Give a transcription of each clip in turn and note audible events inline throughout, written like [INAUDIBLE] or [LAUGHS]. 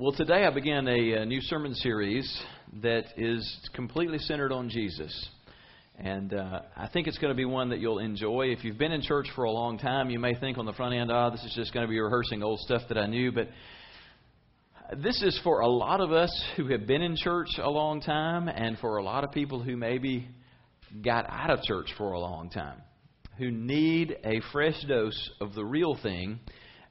Well, today I began a, a, new sermon series that is completely centered on Jesus. And uh, I think it's going to be one that you'll enjoy. If you've been in church for a long time, you may think on the front end, oh, this is just going to be rehearsing old stuff that I knew. But this is for a lot of us who have been in church a long time, and for a lot of people who maybe got out of church for a long time, who need a fresh dose of the real thing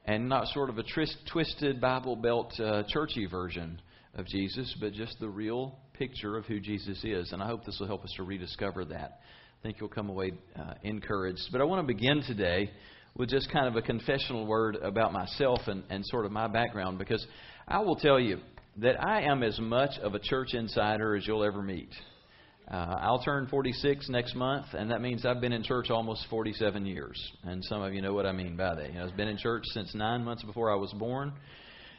and not sort of a twist, twisted Bible Belt uh, churchy version of Jesus, but just the real picture of who Jesus is. And I hope this will help us to rediscover that. I think you'll come away uh, encouraged. But I want to begin today with just kind of a confessional word about myself and, and sort of my background, because I will tell you that I am as much of a church insider as you'll ever meet. Uh, I'll turn 46 next month, and that means I've been in church almost 47 years. And some of you know what I mean by that. You know, I've been in church since nine months before I was born.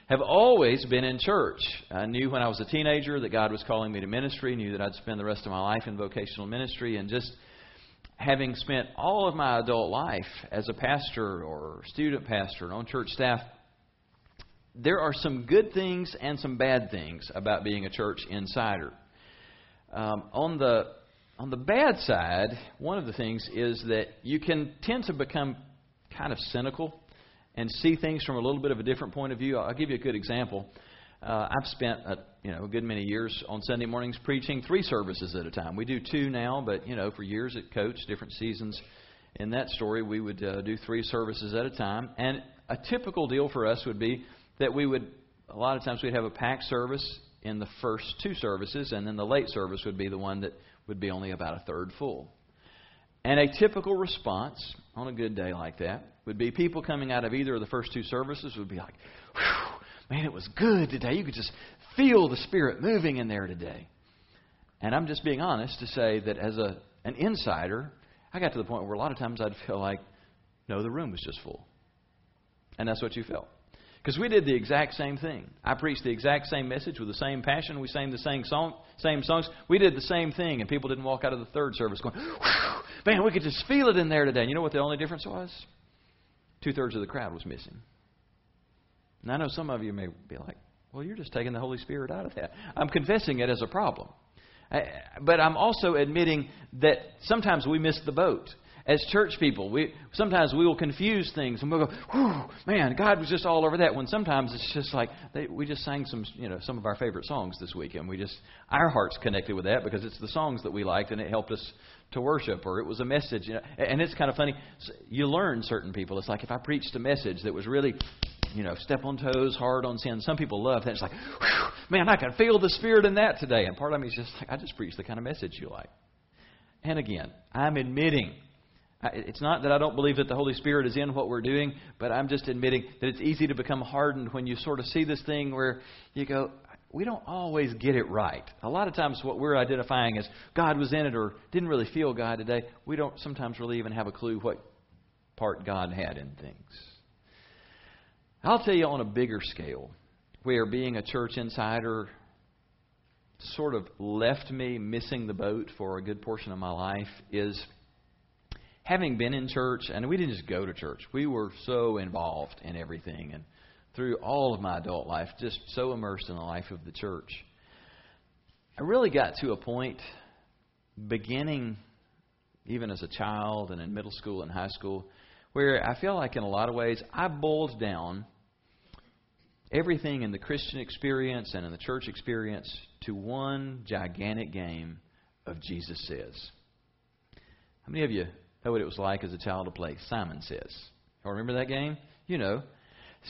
Have always been in church. I knew when I was a teenager that God was calling me to ministry. Knew that I'd spend the rest of my life in vocational ministry, and just having spent all of my adult life as a pastor or student pastor and on church staff, there are some good things and some bad things about being a church insider. Um, on the on the bad side, one of the things is that you can tend to become kind of cynical and see things from a little bit of a different point of view. I'll give you a good example. Uh, I've spent a, you know a good many years on Sunday mornings preaching three services at a time. We do two now, but you know for years at Coach, different seasons. In that story, we would uh, do three services at a time, and a typical deal for us would be that we would a lot of times we'd have a packed service in the first two services, and then the late service would be the one that would be only about a third full. And a typical response on a good day like that would be people coming out of either of the first two services would be like, man, it was good today. You could just feel the Spirit moving in there today. And I'm just being honest to say that as a, an insider, I got to the point where a lot of times I'd feel like, no, the room was just full. And that's what you felt. Because we did the exact same thing. I preached the exact same message with the same passion. We sang the same song, same songs. We did the same thing, and people didn't walk out of the third service going, "Man, we could just feel it in there today." And you know what the only difference was? Two thirds of the crowd was missing. And I know some of you may be like, "Well, you're just taking the Holy Spirit out of that." I'm confessing it as a problem, but I'm also admitting that sometimes we miss the boat as church people, we sometimes we will confuse things and we'll go, "Whew, man, God was just all over that." When sometimes it's just like they, we just sang some, you know, some of our favorite songs this week, and we just our hearts connected with that because it's the songs that we liked and it helped us to worship, or it was a message. You know, and it's kind of funny. You learn certain people. It's like if I preached a message that was really you know, step on toes, hard on sin. Some people love that. It's like, man, I can feel the Spirit in that today. And part of me is just like, I just preached the kind of message you like. And again, I'm admitting it's not that I don't believe that the Holy Spirit is in what we're doing, but I'm just admitting that it's easy to become hardened when you sort of see this thing where you go, we don't always get it right. A lot of times, what we're identifying as God was in it or didn't really feel God today, we don't sometimes really even have a clue what part God had in things. I'll tell you on a bigger scale, where being a church insider sort of left me missing the boat for a good portion of my life is having been in church, and we didn't just go to church, we were so involved in everything. And through all of my adult life, just so immersed in the life of the church. I really got to a point, beginning even as a child and in middle school and high school, where I feel like in a lot of ways I boiled down everything in the Christian experience and in the church experience to one gigantic game of Jesus Says. How many of you know what it was like as a child to play Simon Says. You remember that game? You know.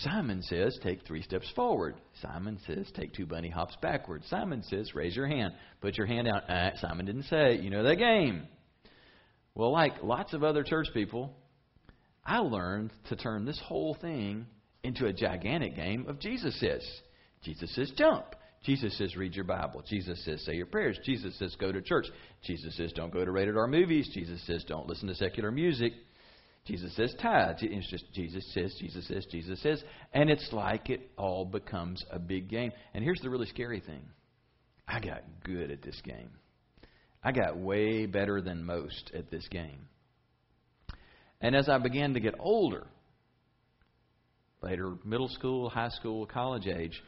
Simon says, take three steps forward. Simon says, take two bunny hops backward. Simon says, raise your hand. Put your hand out. Uh, Simon didn't say. You know that game. Well, like lots of other church people, I learned to turn this whole thing into a gigantic game of Jesus says. Jesus says, jump. Jesus says, read your Bible. Jesus says, say your prayers. Jesus says, go to church. Jesus says, don't go to rated R movies. Jesus says, don't listen to secular music. Jesus says, tithe. It's just Jesus says, Jesus says, Jesus says. And it's like it all becomes a big game. And here's the really scary thing I got good at this game. I got way better than most at this game. And as I began to get older, later middle school, high school, college age,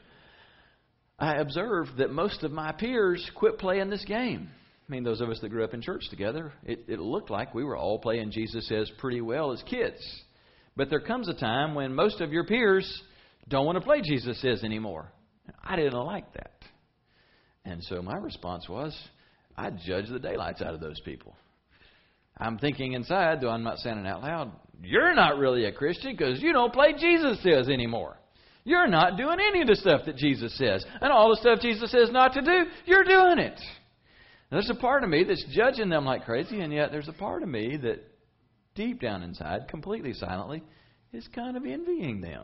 I observed that most of my peers quit playing this game. I mean, those of us that grew up in church together, it, it looked like we were all playing Jesus Says pretty well as kids. But there comes a time when most of your peers don't want to play Jesus Says anymore. I didn't like that. And so my response was, I judge the daylights out of those people. I'm thinking inside, though I'm not saying it out loud, you're not really a Christian because you don't play Jesus Says anymore. You're not doing any of the stuff that Jesus says. And all the stuff Jesus says not to do, you're doing it. There's a part of me that's judging them like crazy, and yet there's a part of me that deep down inside, completely silently, is kind of envying them.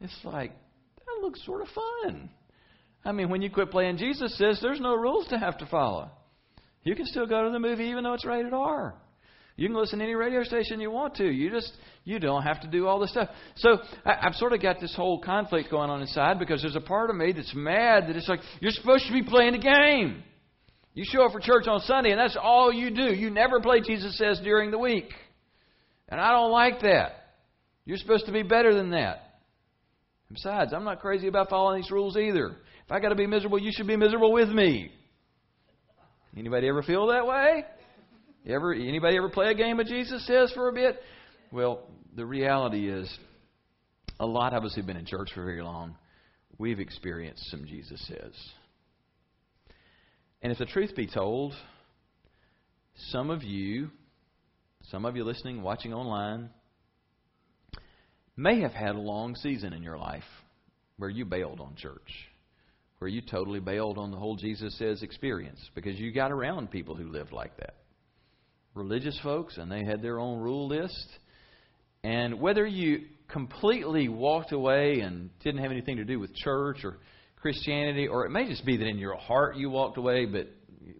It's like, that looks sort of fun. I mean, when you quit playing Jesus says there's no rules to have to follow. You can still go to the movie even though it's rated R. You can listen to any radio station you want to. You just you don't have to do all this stuff. So I, I've sort of got this whole conflict going on inside because there's a part of me that's mad that it's like you're supposed to be playing a game. You show up for church on Sunday, and that's all you do. You never play Jesus Says during the week. And I don't like that. You're supposed to be better than that. Besides, I'm not crazy about following these rules either. If I got to be miserable, you should be miserable with me. Anybody ever feel that way? Ever anybody ever play a game of Jesus Says for a bit? Well, the reality is a lot of us who've been in church for very long, we've experienced some Jesus Says. And if the truth be told, some of you, some of you listening, watching online, may have had a long season in your life where you bailed on church, where you totally bailed on the whole Jesus says experience because you got around people who lived like that. Religious folks, and they had their own rule list. And whether you completely walked away and didn't have anything to do with church or Christianity, or it may just be that in your heart you walked away, but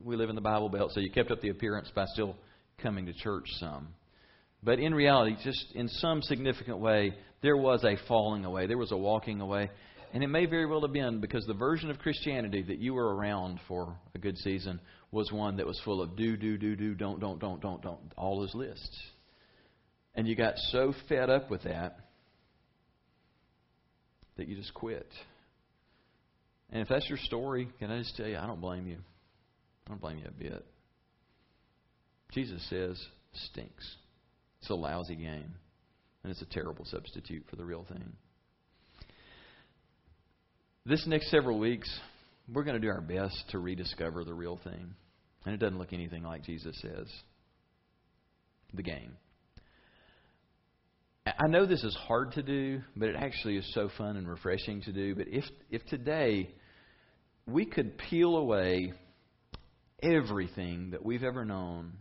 we live in the Bible Belt, so you kept up the appearance by still coming to church some. But in reality, just in some significant way, there was a falling away, there was a walking away. And it may very well have been because the version of Christianity that you were around for a good season was one that was full of do, do, do, do, don't, don't, don't, don't, don't, all those lists. And you got so fed up with that that you just quit. And if that's your story, can I just tell you, I don't blame you. I don't blame you a bit. Jesus says, stinks. It's a lousy game. And it's a terrible substitute for the real thing. This next several weeks, we're going to do our best to rediscover the real thing. And it doesn't look anything like Jesus says the game. I know this is hard to do, but it actually is so fun and refreshing to do. But if if today we could peel away everything that we've ever known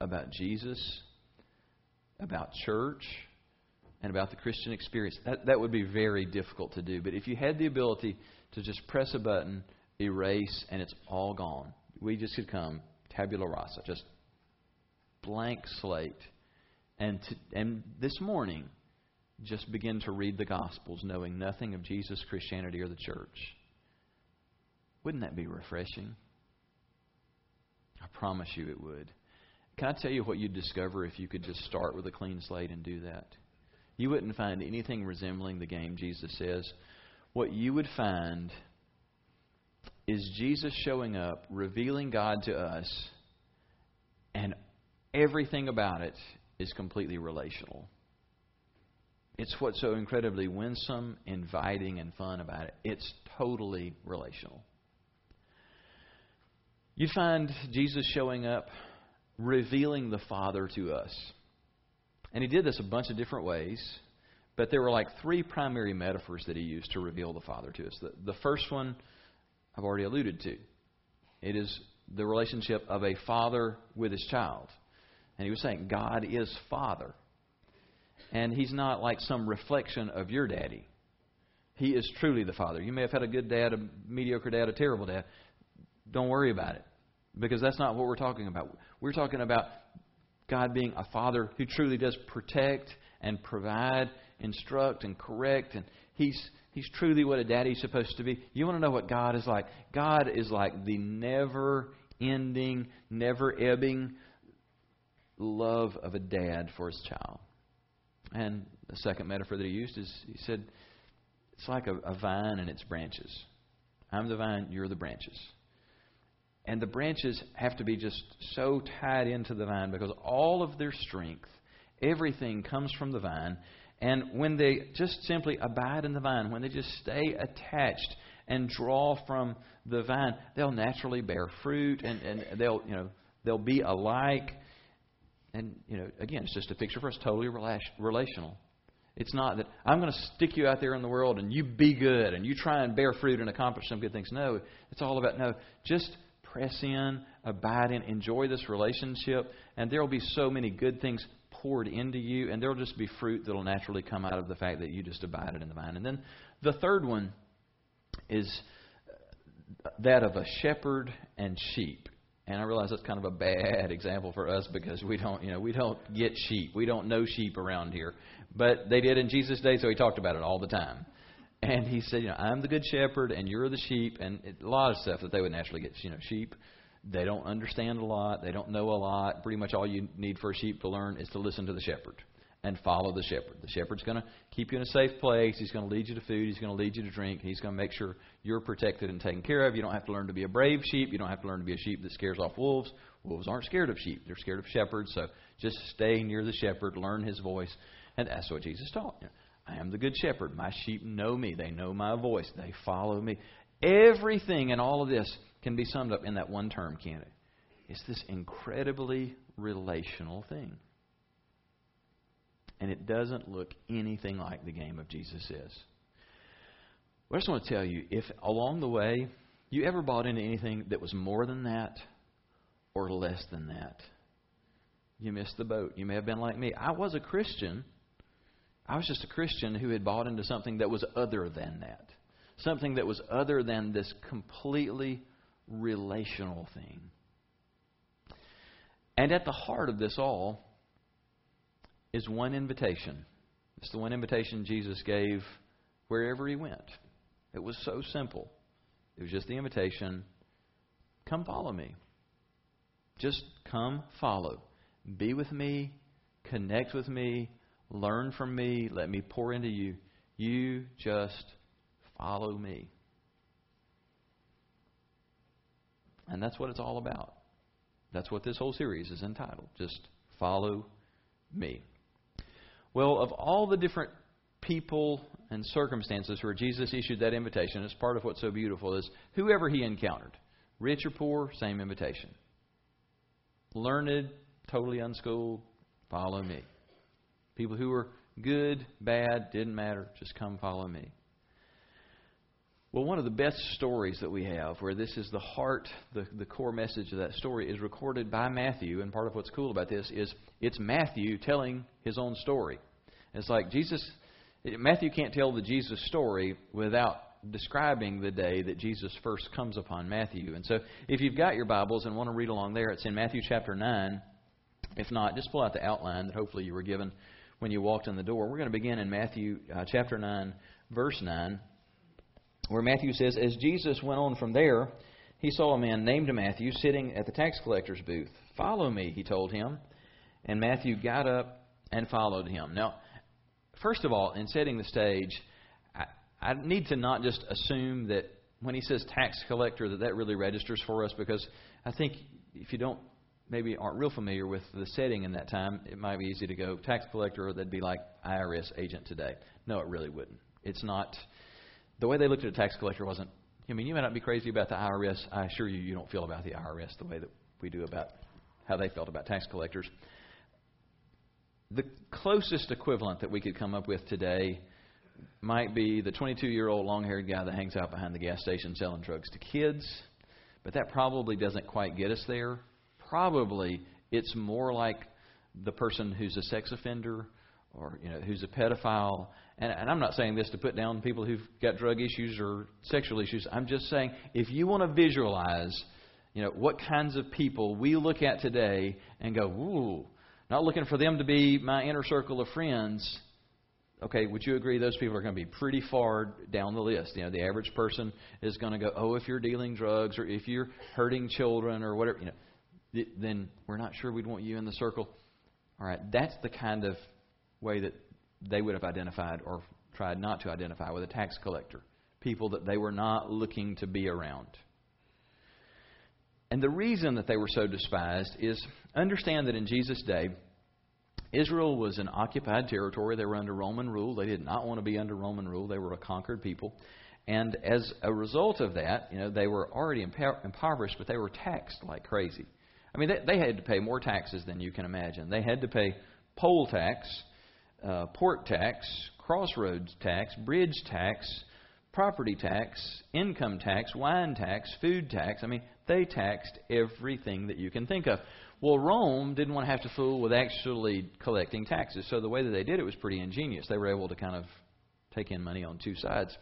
about Jesus, about church, and about the Christian experience, that, that would be very difficult to do. But if you had the ability to just press a button, erase, and it's all gone, we just could come tabula rasa, just blank slate and, to, and this morning, just begin to read the Gospels knowing nothing of Jesus, Christianity, or the church. Wouldn't that be refreshing? I promise you it would. Can I tell you what you'd discover if you could just start with a clean slate and do that? You wouldn't find anything resembling the game Jesus says. What you would find is Jesus showing up, revealing God to us, and everything about it is completely relational. It's what's so incredibly winsome, inviting, and fun about it. It's totally relational. You find Jesus showing up, revealing the Father to us. And he did this a bunch of different ways, but there were like three primary metaphors that he used to reveal the Father to us. The, the first one I've already alluded to it is the relationship of a father with his child. And he was saying, God is Father. And he's not like some reflection of your daddy. He is truly the Father. You may have had a good dad, a mediocre dad, a terrible dad. Don't worry about it. Because that's not what we're talking about. We're talking about God being a Father who truly does protect and provide, instruct and correct. And He's, he's truly what a daddy's supposed to be. You want to know what God is like? God is like the never ending, never ebbing love of a dad for his child. And the second metaphor that he used is he said, it's like a, a vine and its branches. I'm the vine, you're the branches. And the branches have to be just so tied into the vine because all of their strength, everything comes from the vine. And when they just simply abide in the vine, when they just stay attached and draw from the vine, they'll naturally bear fruit and, and they'll, you know, they'll be alike. And, you know, again, it's just a picture for us, totally relational. It's not that I'm going to stick you out there in the world and you be good and you try and bear fruit and accomplish some good things. No, it's all about, no, just press in, abide in, enjoy this relationship, and there will be so many good things poured into you, and there will just be fruit that will naturally come out of the fact that you just abided in the vine. And then the third one is uh, that of a shepherd and sheep. And I realize that's kind of a bad example for us because we don't, you know, we don't get sheep. We don't know sheep around here. But they did in Jesus' day, so he talked about it all the time. And he said, you know, I'm the good shepherd and you're the sheep, and a lot of stuff that they would naturally get. You know, sheep, they don't understand a lot, they don't know a lot. Pretty much all you need for a sheep to learn is to listen to the shepherd and follow the shepherd. The shepherd's going to keep you in a safe place. He's going to lead you to food. He's going to lead you to drink. He's going to make sure you're protected and taken care of. You don't have to learn to be a brave sheep. You don't have to learn to be a sheep that scares off wolves. Wolves aren't scared of sheep. They're scared of shepherds. So just stay near the shepherd, learn his voice, and that's what Jesus taught. You know, I am the good shepherd. My sheep know me. They know my voice. They follow me. Everything in all of this can be summed up in that one term, can it? It's this incredibly relational thing. And it doesn't look anything like the game of Jesus is. I just want to tell you if along the way you ever bought into anything that was more than that or less than that, you missed the boat. You may have been like me. I was a Christian I was just a Christian who had bought into something that was other than that. Something that was other than this completely relational thing. And at the heart of this all is one invitation. It's the one invitation Jesus gave wherever he went. It was so simple. It was just the invitation come follow me. Just come follow. Be with me, connect with me, Learn from me. Let me pour into you. You just follow me. And that's what it's all about. That's what this whole series is entitled. Just follow me. Well, of all the different people and circumstances where Jesus issued that invitation, it's part of what's so beautiful is whoever he encountered, rich or poor, same invitation. Learned, totally unschooled, follow me. People who were good, bad, didn't matter. Just come follow me. Well, one of the best stories that we have, where this is the heart, the, the core message of that story, is recorded by Matthew. And part of what's cool about this is it's Matthew telling his own story. It's like Jesus, Matthew can't tell the Jesus story without describing the day that Jesus first comes upon Matthew. And so if you've got your Bibles and want to read along there, it's in Matthew chapter 9. If not, just pull out the outline that hopefully you were given when you walked in the door. We're going to begin in Matthew uh, chapter 9, verse 9, where Matthew says, As Jesus went on from there, he saw a man named Matthew sitting at the tax collector's booth. Follow me, he told him. And Matthew got up and followed him. Now, first of all, in setting the stage, I, I need to not just assume that when he says tax collector that that really registers for us because I think if you don't maybe aren't real familiar with the setting in that time, it might be easy to go tax collector, or that'd be like IRS agent today. No, it really wouldn't. It's not. The way they looked at a tax collector wasn't. I mean, you may not be crazy about the IRS. I assure you, you don't feel about the IRS the way that we do about how they felt about tax collectors. The closest equivalent that we could come up with today might be the 22 year old long haired guy that hangs out behind the gas station selling drugs to kids, but that probably doesn't quite get us there probably it's more like the person who's a sex offender or you know who's a pedophile. And, and I'm not saying this to put down people who've got drug issues or sexual issues. I'm just saying if you want to visualize, you know, what kinds of people we look at today and go, ooh, not looking for them to be my inner circle of friends. Okay, would you agree those people are going to be pretty far down the list? You know, the average person is going to go, oh, if you're dealing drugs or if you're hurting children or whatever, you know, th- then we're not sure we'd want you in the circle. All right, that's the kind of way that they would have identified or tried not to identify with a tax collector. people that they were not looking to be around. And the reason that they were so despised is understand that in Jesus' day, Israel was an occupied territory. They were under Roman rule. They did not want to be under Roman rule. They were a conquered people. And as a result of that, you know, they were already impoverished, but they were taxed like crazy. I mean, they, they had to pay more taxes than you can imagine. They had to pay poll tax, uh, port tax, crossroads tax, bridge tax, property tax, income tax, wine tax, food tax. I mean, they taxed everything that you can think of. Well, Rome didn't want to have to fool with actually collecting taxes, so the way that they did it was pretty ingenious. They were able to kind of take in money on two sides.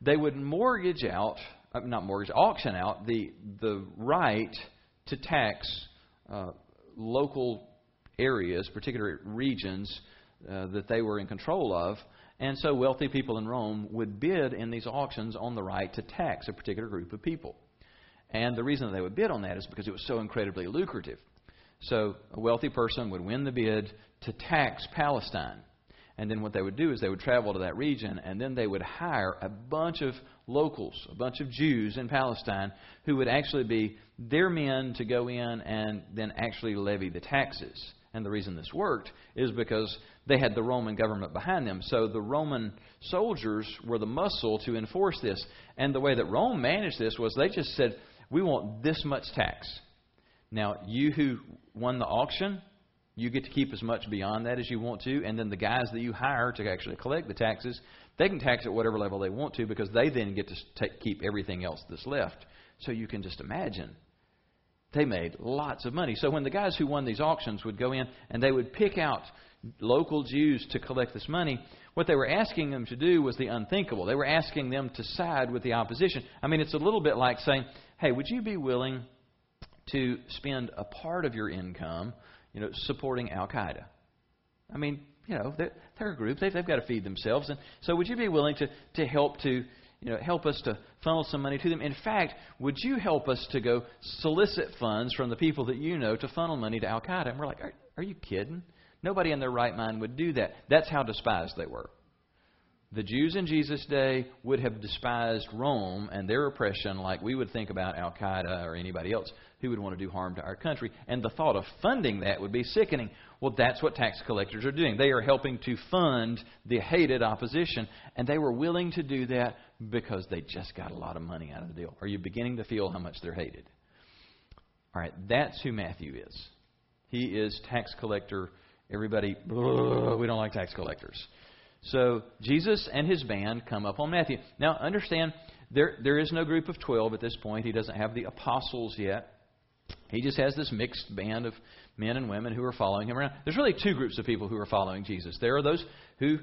They would mortgage out, uh, not mortgage, auction out the the right to tax uh, local areas, particular regions uh, that they were in control of. And so wealthy people in Rome would bid in these auctions on the right to tax a particular group of people. And the reason they would bid on that is because it was so incredibly lucrative. So a wealthy person would win the bid to tax Palestine. And then what they would do is they would travel to that region and then they would hire a bunch of locals, a bunch of Jews in Palestine who would actually be their men to go in and then actually levy the taxes. And the reason this worked is because they had the Roman government behind them. So the Roman soldiers were the muscle to enforce this. And the way that Rome managed this was they just said, we want this much tax. Now, you who won the auction, you get to keep as much beyond that as you want to, and then the guys that you hire to actually collect the taxes, they can tax at whatever level they want to because they then get to take, keep everything else that's left. So you can just imagine. They made lots of money. So when the guys who won these auctions would go in and they would pick out local Jews to collect this money, what they were asking them to do was the unthinkable. They were asking them to side with the opposition. I mean, it's a little bit like saying, hey, would you be willing to spend a part of your income you know, supporting Al Qaeda. I mean, you know, they're, they're a group. They've, they've got to feed themselves. And so, would you be willing to, to help to, you know, help us to funnel some money to them? In fact, would you help us to go solicit funds from the people that you know to funnel money to Al Qaeda? And we're like, are, are you kidding? Nobody in their right mind would do that. That's how despised they were. The Jews in Jesus' day would have despised Rome and their oppression like we would think about Al Qaeda or anybody else who would want to do harm to our country. And the thought of funding that would be sickening. Well, that's what tax collectors are doing. They are helping to fund the hated opposition, and they were willing to do that because they just got a lot of money out of the deal. Are you beginning to feel how much they're hated? All right, that's who Matthew is. He is tax collector. Everybody, we don't like tax collectors. So Jesus and his band come up on Matthew. Now, understand, there, there is no group of 12 at this point. He doesn't have the apostles yet. He just has this mixed band of men and women who are following him around. There's really two groups of people who are following Jesus. There are those who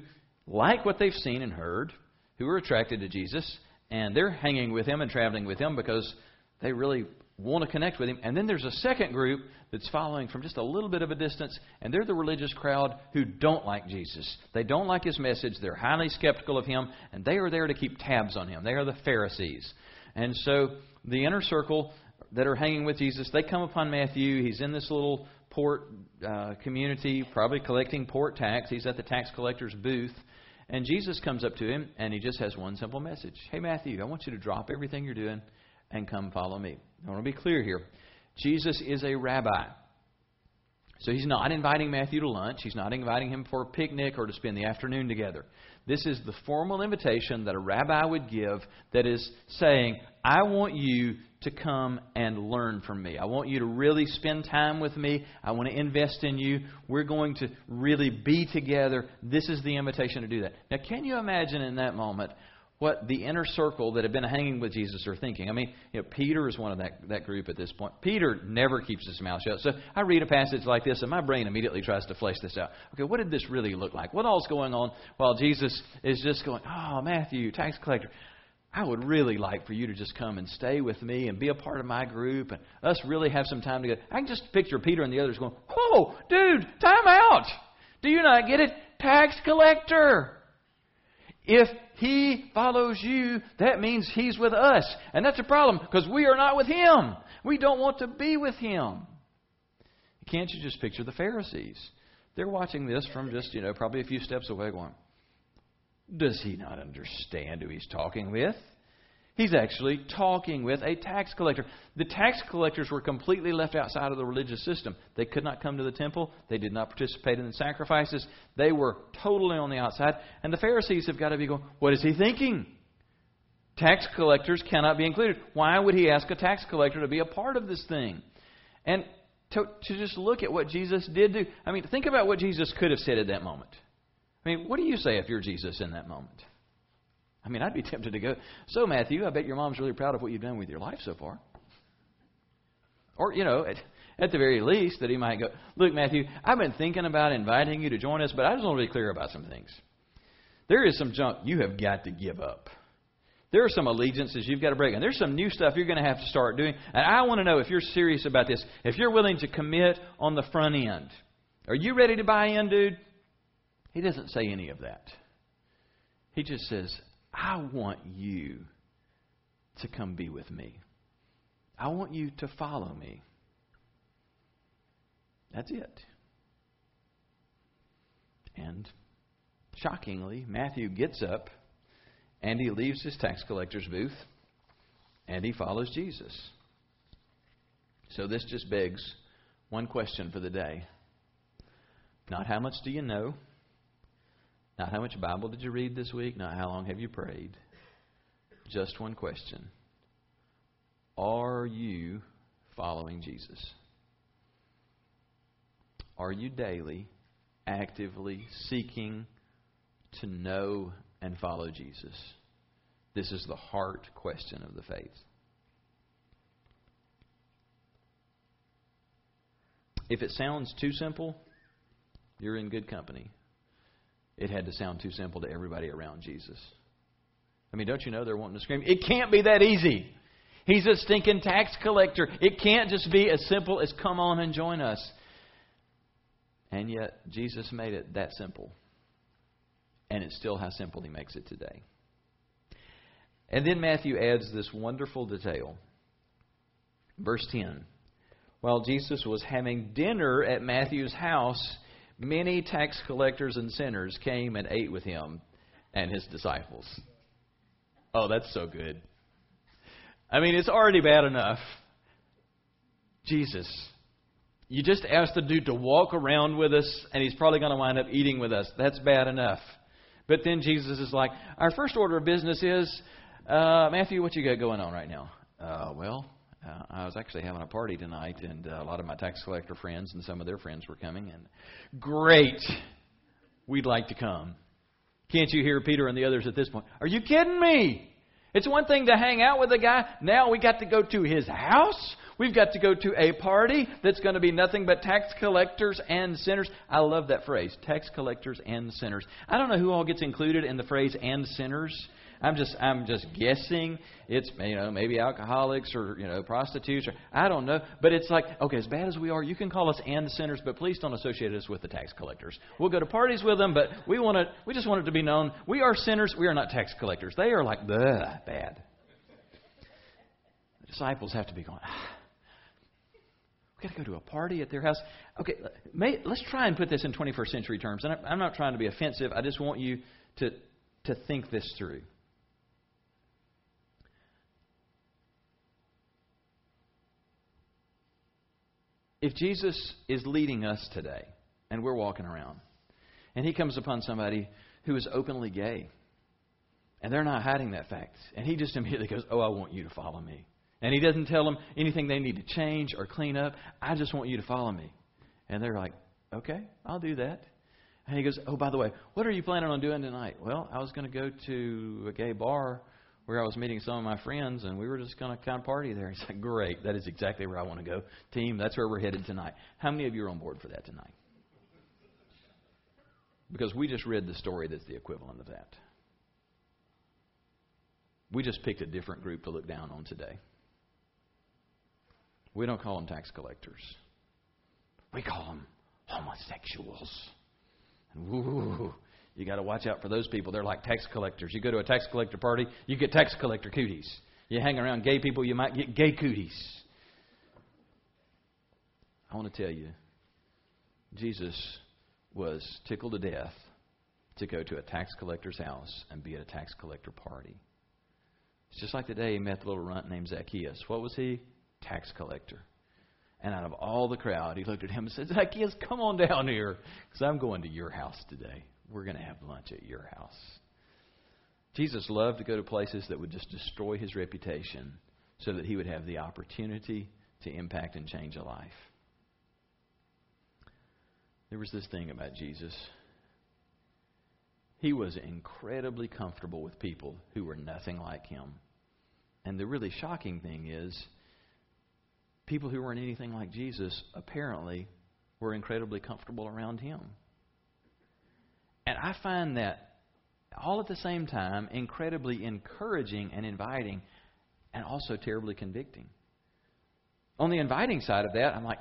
like what they've seen and heard, who are attracted to Jesus, and they're hanging with him and traveling with him because they really want to connect with him. And then there's a second group that's following from just a little bit of a distance, and they're the religious crowd who don't like Jesus. They don't like his message. They're highly skeptical of him, and they are there to keep tabs on him. They are the Pharisees. And so the inner circle that are hanging with Jesus, they come upon Matthew. He's in this little port uh, community, probably collecting port tax. He's at the tax collector's booth. And Jesus comes up to him, and he just has one simple message Hey, Matthew, I want you to drop everything you're doing and come follow me. I want to be clear here. Jesus is a rabbi. So he's not inviting Matthew to lunch. He's not inviting him for a picnic or to spend the afternoon together. This is the formal invitation that a rabbi would give that is saying, I want you to come and learn from me. I want you to really spend time with me. I want to invest in you. We're going to really be together. This is the invitation to do that. Now, can you imagine in that moment what the inner circle that have been hanging with Jesus are thinking. I mean, you know, Peter is one of that, that group at this point. Peter never keeps his mouth shut. So I read a passage like this, and my brain immediately tries to flesh this out. Okay, what did this really look like? What all's going on while Jesus is just going, oh, Matthew, tax collector. I would really like for you to just come and stay with me and be a part of my group and us really have some time together. I can just picture Peter and the others going, Whoa, dude, time out. Do you not get it? Tax collector. If he follows you, that means he's with us. And that's a problem because we are not with him. We don't want to be with him. Can't you just picture the Pharisees? They're watching this from just, you know, probably a few steps away going, Does he not understand who he's talking with? He's actually talking with a tax collector. The tax collectors were completely left outside of the religious system. They could not come to the temple. They did not participate in the sacrifices. They were totally on the outside. And the Pharisees have got to be going, What is he thinking? Tax collectors cannot be included. Why would he ask a tax collector to be a part of this thing? And to, to just look at what Jesus did do. I mean, think about what Jesus could have said at that moment. I mean, what do you say if you're Jesus in that moment? I mean, I'd be [LAUGHS] tempted to go, So, Matthew, I bet your mom's really proud of what you've done with your life so far. Or, you know, at, at the very least, that he might go, Look, Matthew, I've been thinking about inviting you to join us, but I just want to be clear about some things. There is some junk you have got to give up. There are some allegiances you've got to break. And there's some new stuff you're going to have to start doing. And I want to know if you're serious about this, if you're willing to commit on the front end. Are you ready to buy in, dude? He doesn't say any of that. He just says, I want you to come be with me. I want you to follow me. That's it. And shockingly, Matthew gets up and he leaves his tax collector's booth and he follows Jesus. So this just begs one question for the day. Not how much do you know? Not how much Bible did you read this week? Not how long have you prayed? Just one question Are you following Jesus? Are you daily, actively seeking to know and follow Jesus? This is the heart question of the faith. If it sounds too simple, you're in good company it had to sound too simple to everybody around Jesus. I mean, don't you know they're wanting to scream? It can't be that easy. He's a stinking tax collector. It can't just be as simple as come on and join us. And yet, Jesus made it that simple. And it's still how simple he makes it today. And then Matthew adds this wonderful detail. Verse 10. While Jesus was having dinner at Matthew's house, Many tax collectors and sinners came and ate with him and his disciples. Oh, that's so good. I mean, it's already bad enough. Jesus, you just asked the dude to walk around with us, and he's probably going to wind up eating with us. That's bad enough. But then Jesus is like, Our first order of business is uh, Matthew, what you got going on right now? Uh, well, uh, I was actually having a party tonight, and uh, a lot of my tax collector friends and some of their friends were coming. And great, we'd like to come. Can't you hear Peter and the others at this point? Are you kidding me? It's one thing to hang out with a guy. Now we got to go to his house. We've got to go to a party that's going to be nothing but tax collectors and sinners. I love that phrase, tax collectors and sinners. I don't know who all gets included in the phrase and sinners. I'm just I'm just guessing. It's you know maybe alcoholics or you know prostitutes or I don't know. But it's like okay, as bad as we are, you can call us and sinners, but please don't associate us with the tax collectors. We'll go to parties with them, but we want to we just want it to be known we are sinners. We are not tax collectors. They are like the bad. The disciples have to be going. Ah, we got to go to a party at their house. Okay, may, let's try and put this in 21st century terms. And I'm not trying to be offensive. I just want you to to think this through. If Jesus is leading us today and we're walking around and he comes upon somebody who is openly gay and they're not hiding that fact and he just [LAUGHS] immediately goes, Oh, I want you to follow me. And he doesn't tell them anything they need to change or clean up. I just want you to follow me. And they're like, Okay, I'll do that. And he goes, Oh, by the way, what are you planning on doing tonight? Well, I was going to go to a gay bar where I was meeting some of my friends, and we were just going to kind of party there. He's like, Great, that is exactly where I want to go. Team, that's where we're headed tonight. How many of you are on board for that tonight? Because we just read the story that's the equivalent of that. We just picked a different group to look down on today. We don't call them tax collectors. We call them homosexuals. You got to watch out for those people. They're like tax collectors. You go to a tax collector party, you get tax collector cooties. You hang around gay people, you might get gay cooties. I want to tell you, Jesus was tickled to death to go to a tax collector's house and be at a tax collector party. It's just like the day he met the little runt named Zacchaeus. What was he? Tax collector. And out of all the crowd, he looked at him and said, Zacchaeus, come on down here, because I'm going to your house today. We're going to have lunch at your house. Jesus loved to go to places that would just destroy his reputation so that he would have the opportunity to impact and change a life. There was this thing about Jesus. He was incredibly comfortable with people who were nothing like him. And the really shocking thing is, people who weren't anything like Jesus apparently were incredibly comfortable around him. And I find that all at the same time incredibly encouraging and inviting and also terribly convicting. On the inviting side of that, I'm like,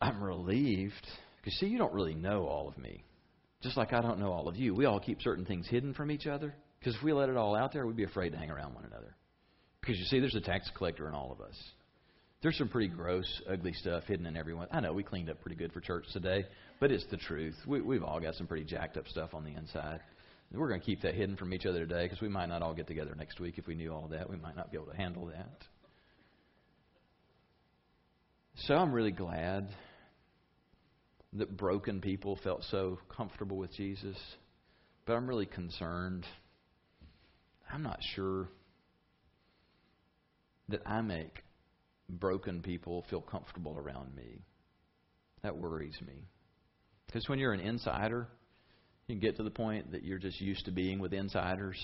I'm relieved. Because, see, you don't really know all of me. Just like I don't know all of you. We all keep certain things hidden from each other. Because if we let it all out there, we'd be afraid to hang around one another. Because you see, there's a tax collector in all of us. There's some pretty gross, ugly stuff hidden in everyone. I know we cleaned up pretty good for church today, but it's the truth. We, we've all got some pretty jacked up stuff on the inside. We're going to keep that hidden from each other today because we might not all get together next week if we knew all that. We might not be able to handle that. So I'm really glad that broken people felt so comfortable with Jesus, but I'm really concerned. I'm not sure that I make broken people feel comfortable around me. That worries me. Because when you're an insider, you can get to the point that you're just used to being with insiders.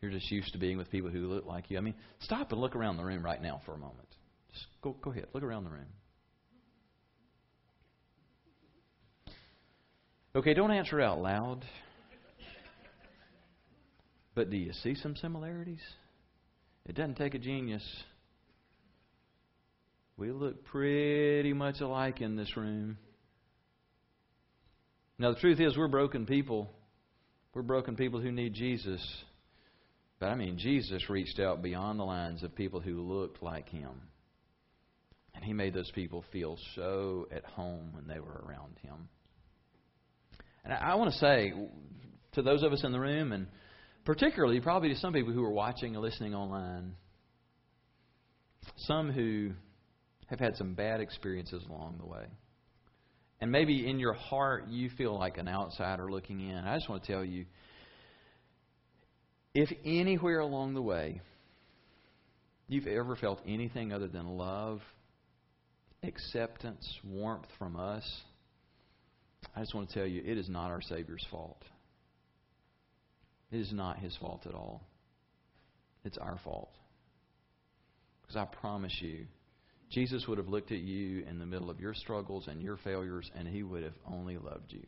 You're just used to being with people who look like you. I mean, stop and look around the room right now for a moment. Just go, go ahead. Look around the room. Okay, don't answer out loud. But do you see some similarities? It doesn't take a genius. We look pretty much alike in this room. Now, the truth is, we're broken people. We're broken people who need Jesus. But I mean, Jesus reached out beyond the lines of people who looked like him. And he made those people feel so at home when they were around him. And I, I want to say to those of us in the room, and particularly probably to some people who are watching and listening online, some who have had some bad experiences along the way. And maybe in your heart you feel like an outsider looking in. I just want to tell you if anywhere along the way you've ever felt anything other than love, acceptance, warmth from us, I just want to tell you it is not our Savior's fault. It is not His fault at all. It's our fault. Because I promise you, Jesus would have looked at you in the middle of your struggles and your failures, and he would have only loved you.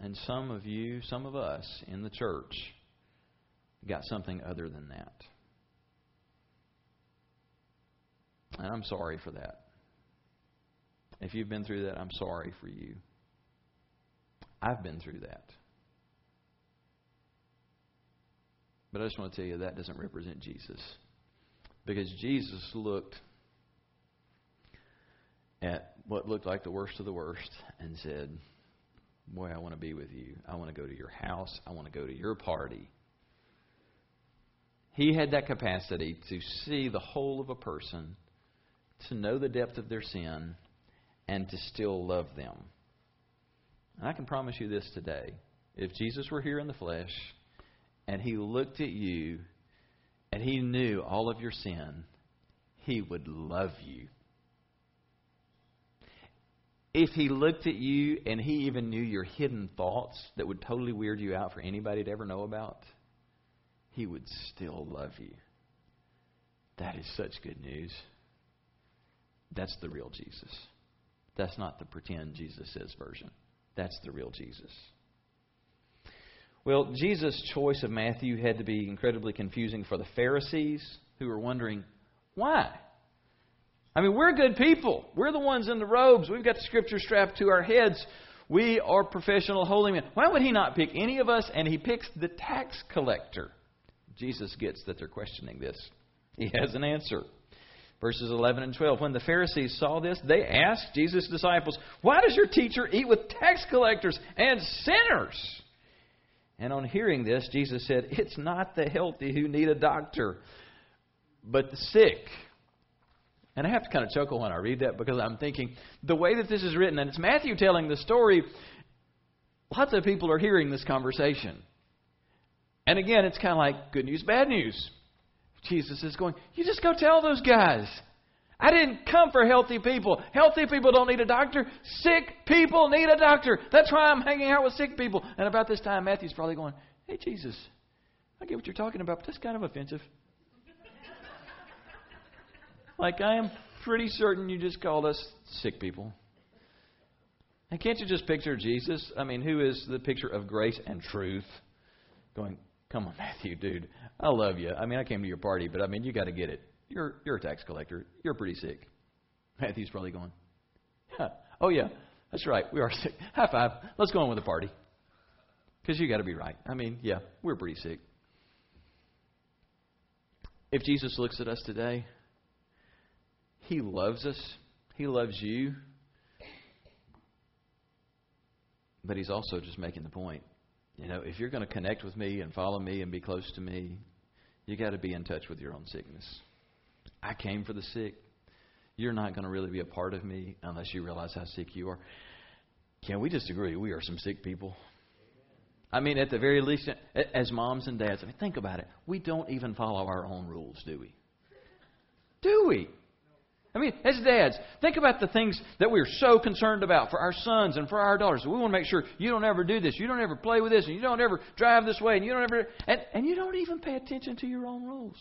And some of you, some of us in the church, got something other than that. And I'm sorry for that. If you've been through that, I'm sorry for you. I've been through that. But I just want to tell you that doesn't represent Jesus. Because Jesus looked at what looked like the worst of the worst and said, Boy, I want to be with you. I want to go to your house. I want to go to your party. He had that capacity to see the whole of a person, to know the depth of their sin, and to still love them. And I can promise you this today. If Jesus were here in the flesh, and he looked at you and he knew all of your sin, he would love you. If he looked at you and he even knew your hidden thoughts that would totally weird you out for anybody to ever know about, he would still love you. That is such good news. That's the real Jesus. That's not the pretend Jesus version. That's the real Jesus. Well, Jesus' choice of Matthew had to be incredibly confusing for the Pharisees who were wondering, why? I mean, we're good people. We're the ones in the robes. We've got the scripture strapped to our heads. We are professional holy men. Why would he not pick any of us and he picks the tax collector? Jesus gets that they're questioning this. He has an answer. Verses 11 and 12. When the Pharisees saw this, they asked Jesus' disciples, Why does your teacher eat with tax collectors and sinners? And on hearing this, Jesus said, It's not the healthy who need a doctor, but the sick. And I have to kind of chuckle when I read that because I'm thinking the way that this is written, and it's Matthew telling the story, lots of people are hearing this conversation. And again, it's kind of like good news, bad news. Jesus is going, You just go tell those guys. I didn't come for healthy people. Healthy people don't need a doctor. Sick people need a doctor. That's why I'm hanging out with sick people. And about this time, Matthew's probably going, Hey, Jesus, I get what you're talking about, but that's kind of offensive. [LAUGHS] like, I am pretty certain you just called us sick people. And can't you just picture Jesus? I mean, who is the picture of grace and truth? Going, come on, Matthew, dude. I love you. I mean, I came to your party, but I mean, you got to get it. You're you're a tax collector. You're pretty sick. Matthew's probably going, huh. oh yeah, that's right. We are sick. [LAUGHS] High five. Let's go on with the party. Because you got to be right. I mean, yeah, we're pretty sick. If Jesus looks at us today, He loves us. He loves you. But He's also just making the point. You know, if you're going to connect with me and follow me and be close to me, you got to be in touch with your own sickness. I came for the sick. You're not going to really be a part of me unless you realize how sick you are. Can we just agree? We are some sick people. I mean, at the very least, as moms and dads, I mean, think about it. We don't even follow our own rules, do we? Do we? I mean, as dads, think about the things that we're so concerned about for our sons and for our daughters. We want to make sure you don't ever do this, you don't ever play with this, and you don't ever drive this way, and you don't ever, and, and you don't even pay attention to your own rules.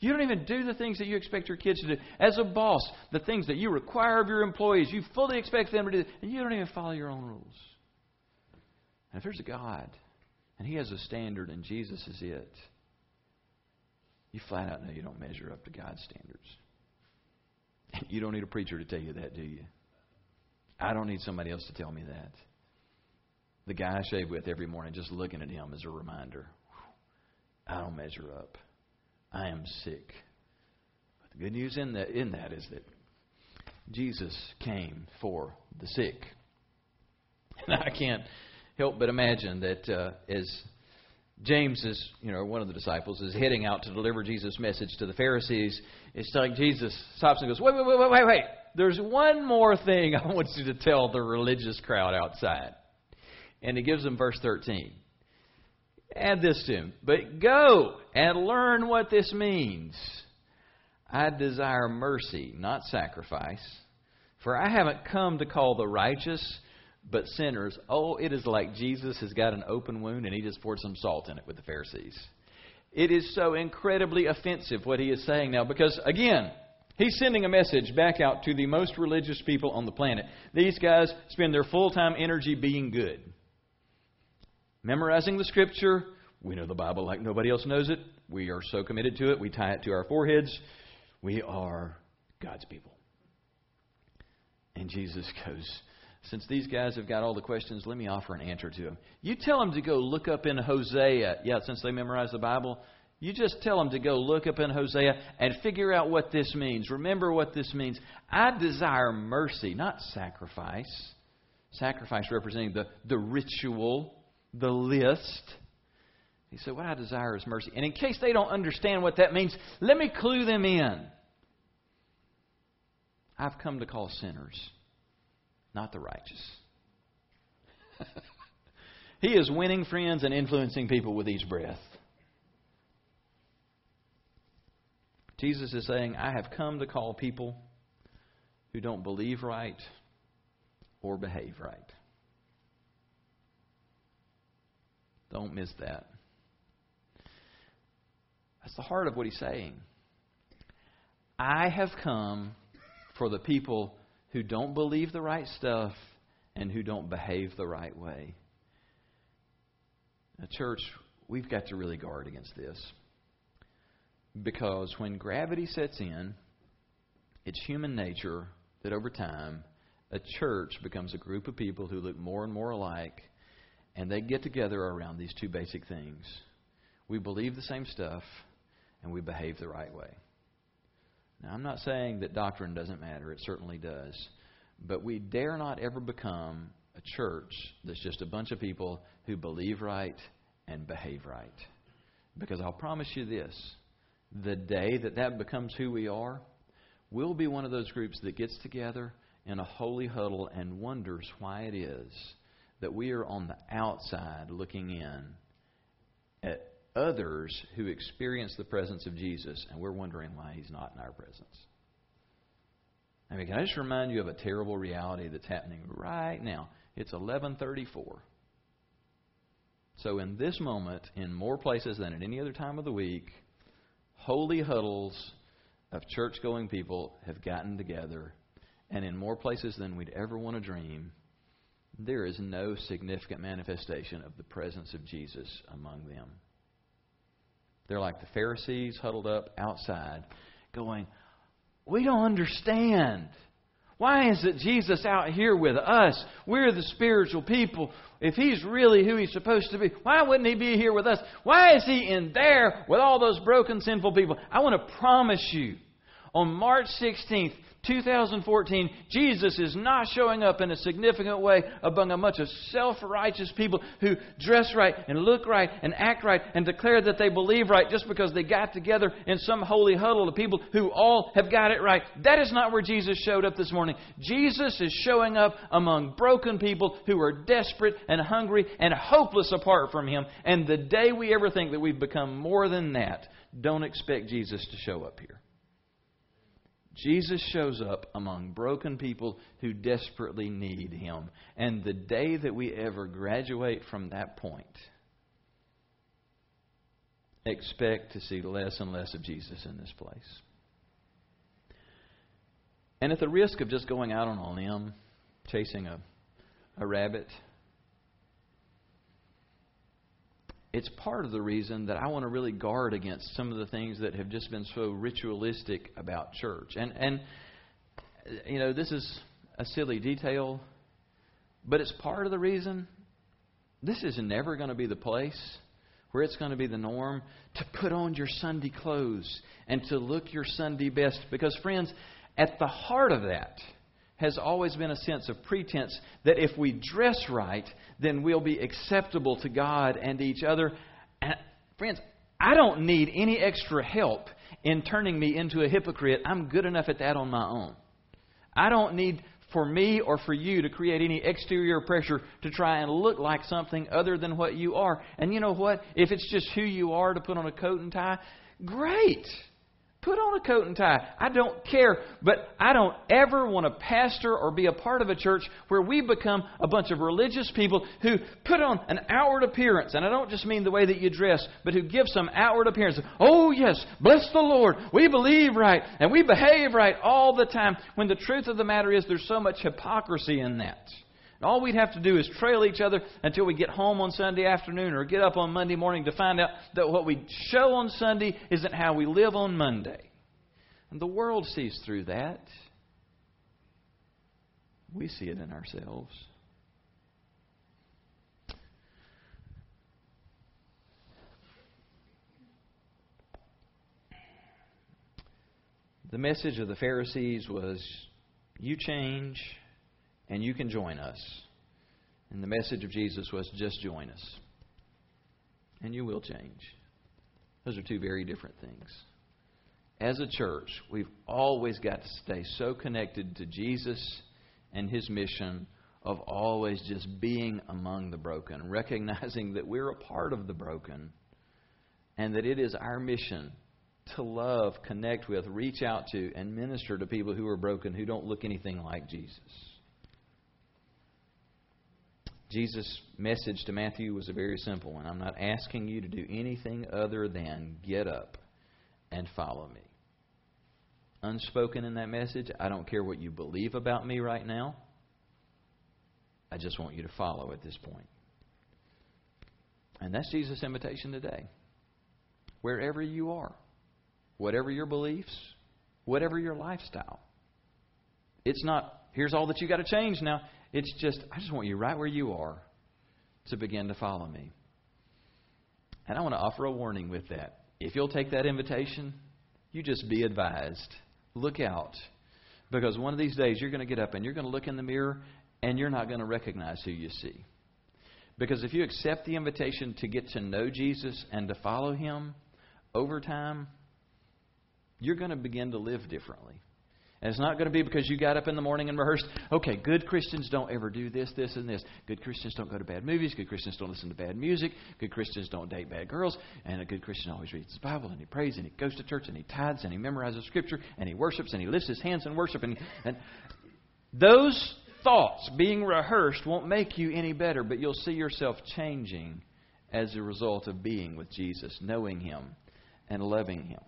You don't even do the things that you expect your kids to do. As a boss, the things that you require of your employees, you fully expect them to do, and you don't even follow your own rules. And if there's a God, and He has a standard, and Jesus is it, you flat out know you don't measure up to God's standards. [LAUGHS] You don't need a preacher to tell you that, do you? I don't need somebody else to tell me that. The guy I shave with every morning, just looking at him is a reminder. I don't measure up. I am sick. But the good news in that, in that is that Jesus came for the sick. [LAUGHS] And I can't help but imagine that uh, as James is, you know, one of the disciples, is heading out to deliver Jesus' message to the Pharisees, it's like Jesus stops and goes, Wait, wait, wait, wait, wait, wait. There's one more thing [LAUGHS] I want you to tell the religious crowd outside. And he gives them verse 13. Add this to him. But go and learn what this means. I desire mercy, not sacrifice. For I haven't come to call the righteous, but sinners. Oh, it is like Jesus has got an open wound and he just poured some salt in it with the Pharisees. It is so incredibly offensive what he is saying now because, again, he's sending a message back out to the most religious people on the planet. These guys spend their full time energy being good memorizing the scripture. We know the Bible like nobody else knows it. We are so committed to it, we tie it to our foreheads. We are God's people. And Jesus goes, Since these guys have got all the questions, let me offer an answer to them. You tell them to go look up in Hosea. Yeah, since they memorize the Bible, you just tell them to go look up in Hosea and figure out what this means. Remember what this means. I desire mercy, not sacrifice. Sacrifice representing the, the ritual the list. He said, What I desire is mercy. And in case they don't understand what that means, let me clue them in. I've come to call sinners, not the righteous. [LAUGHS] he is winning friends and influencing people with each breath. Jesus is saying, I have come to call people who don't believe right or behave right. Don't miss that. That's the heart of what he's saying. I have come for the people who don't believe the right stuff and who don't behave the right way. Now, church, we've got to really guard against this. Because when gravity sets in, it's human nature that over time, a church becomes a group of people who look more and more alike and they get together around these two basic things. We believe the same stuff, and we behave the right way. Now, I'm not saying that doctrine doesn't matter, it certainly does. But we dare not ever become a church that's just a bunch of people who believe right and behave right. Because I'll promise you this the day that that becomes who we are, we'll be one of those groups that gets together in a holy huddle and wonders why it is that we are on the outside looking in at others who experience the presence of Jesus, and we're wondering why he's not in our presence. I mean, can I just remind you of a terrible reality that's happening right now? It's 11:34. So in this moment, in more places than at any other time of the week, holy huddles of church-going people have gotten together, and in more places than we'd ever want to dream, there is no significant manifestation of the presence of Jesus among them. They're like the Pharisees huddled up outside, going, We don't understand. Why is it Jesus out here with us? We're the spiritual people. If he's really who he's supposed to be, why wouldn't he be here with us? Why is he in there with all those broken, sinful people? I want to promise you, on March 16th, 2014, Jesus is not showing up in a significant way among a bunch of self righteous people who dress right and look right and act right and declare that they believe right just because they got together in some holy huddle of people who all have got it right. That is not where Jesus showed up this morning. Jesus is showing up among broken people who are desperate and hungry and hopeless apart from Him. And the day we ever think that we've become more than that, don't expect Jesus to show up here. Jesus shows up among broken people who desperately need him. And the day that we ever graduate from that point, expect to see less and less of Jesus in this place. And at the risk of just going out on a limb, chasing a, a rabbit, it's part of the reason that I want to really guard against some of the things that have just been so ritualistic about church. And and you know, this is a silly detail, but it's part of the reason this is never going to be the place where it's going to be the norm to put on your Sunday clothes and to look your Sunday best because friends, at the heart of that has always been a sense of pretense that if we dress right, then we'll be acceptable to God and each other. And friends, I don't need any extra help in turning me into a hypocrite. I'm good enough at that on my own. I don't need for me or for you to create any exterior pressure to try and look like something other than what you are. And you know what? If it's just who you are to put on a coat and tie, great. Put on a coat and tie. I don't care, but I don't ever want to pastor or be a part of a church where we become a bunch of religious people who put on an outward appearance. And I don't just mean the way that you dress, but who give some outward appearance. Oh, yes, bless the Lord. We believe right and we behave right all the time. When the truth of the matter is, there's so much hypocrisy in that. And all we'd have to do is trail each other until we get home on Sunday afternoon or get up on Monday morning to find out that what we show on Sunday isn't how we live on Monday. And the world sees through that. We see it in ourselves. The message of the Pharisees was you change and you can join us. And the message of Jesus was just join us. And you will change. Those are two very different things. As a church, we've always got to stay so connected to Jesus and his mission of always just being among the broken, [LAUGHS] recognizing that we're a part of the broken, and that it is our mission to love, connect with, reach out to, and minister to people who are broken who don't look anything like Jesus. Jesus' message to Matthew was a very simple one. I'm not asking you to do anything other than get up and follow me. Unspoken in that message, I don't care what you believe about me right now. I just want you to follow at this point. And that's Jesus' invitation today. Wherever you are, whatever your beliefs, whatever your lifestyle. It's not, here's all that you got to change now. It's just, I just want you right where you are to begin to follow me. And I want to offer a warning with that. If you'll take that invitation, you just be advised. Look out. Because one of these days you're going to get up and you're going to look in the mirror and you're not going to recognize who you see. Because if you accept the invitation to get to know Jesus and to follow him over time, you're going to begin to live differently. And it's not going to be because you got up in the morning and rehearsed, okay, good Christians don't ever do this, this, and this. Good Christians don't go to bad movies. Good Christians don't listen to bad music. Good Christians don't date bad girls. And a good Christian always reads the Bible and he prays and he goes to church and he tithes and he memorizes Scripture and he worships and he lifts his hands in worship. And, and those thoughts being rehearsed won't make you any better, but you'll see yourself changing as a result of being with Jesus, knowing Him, and loving Him.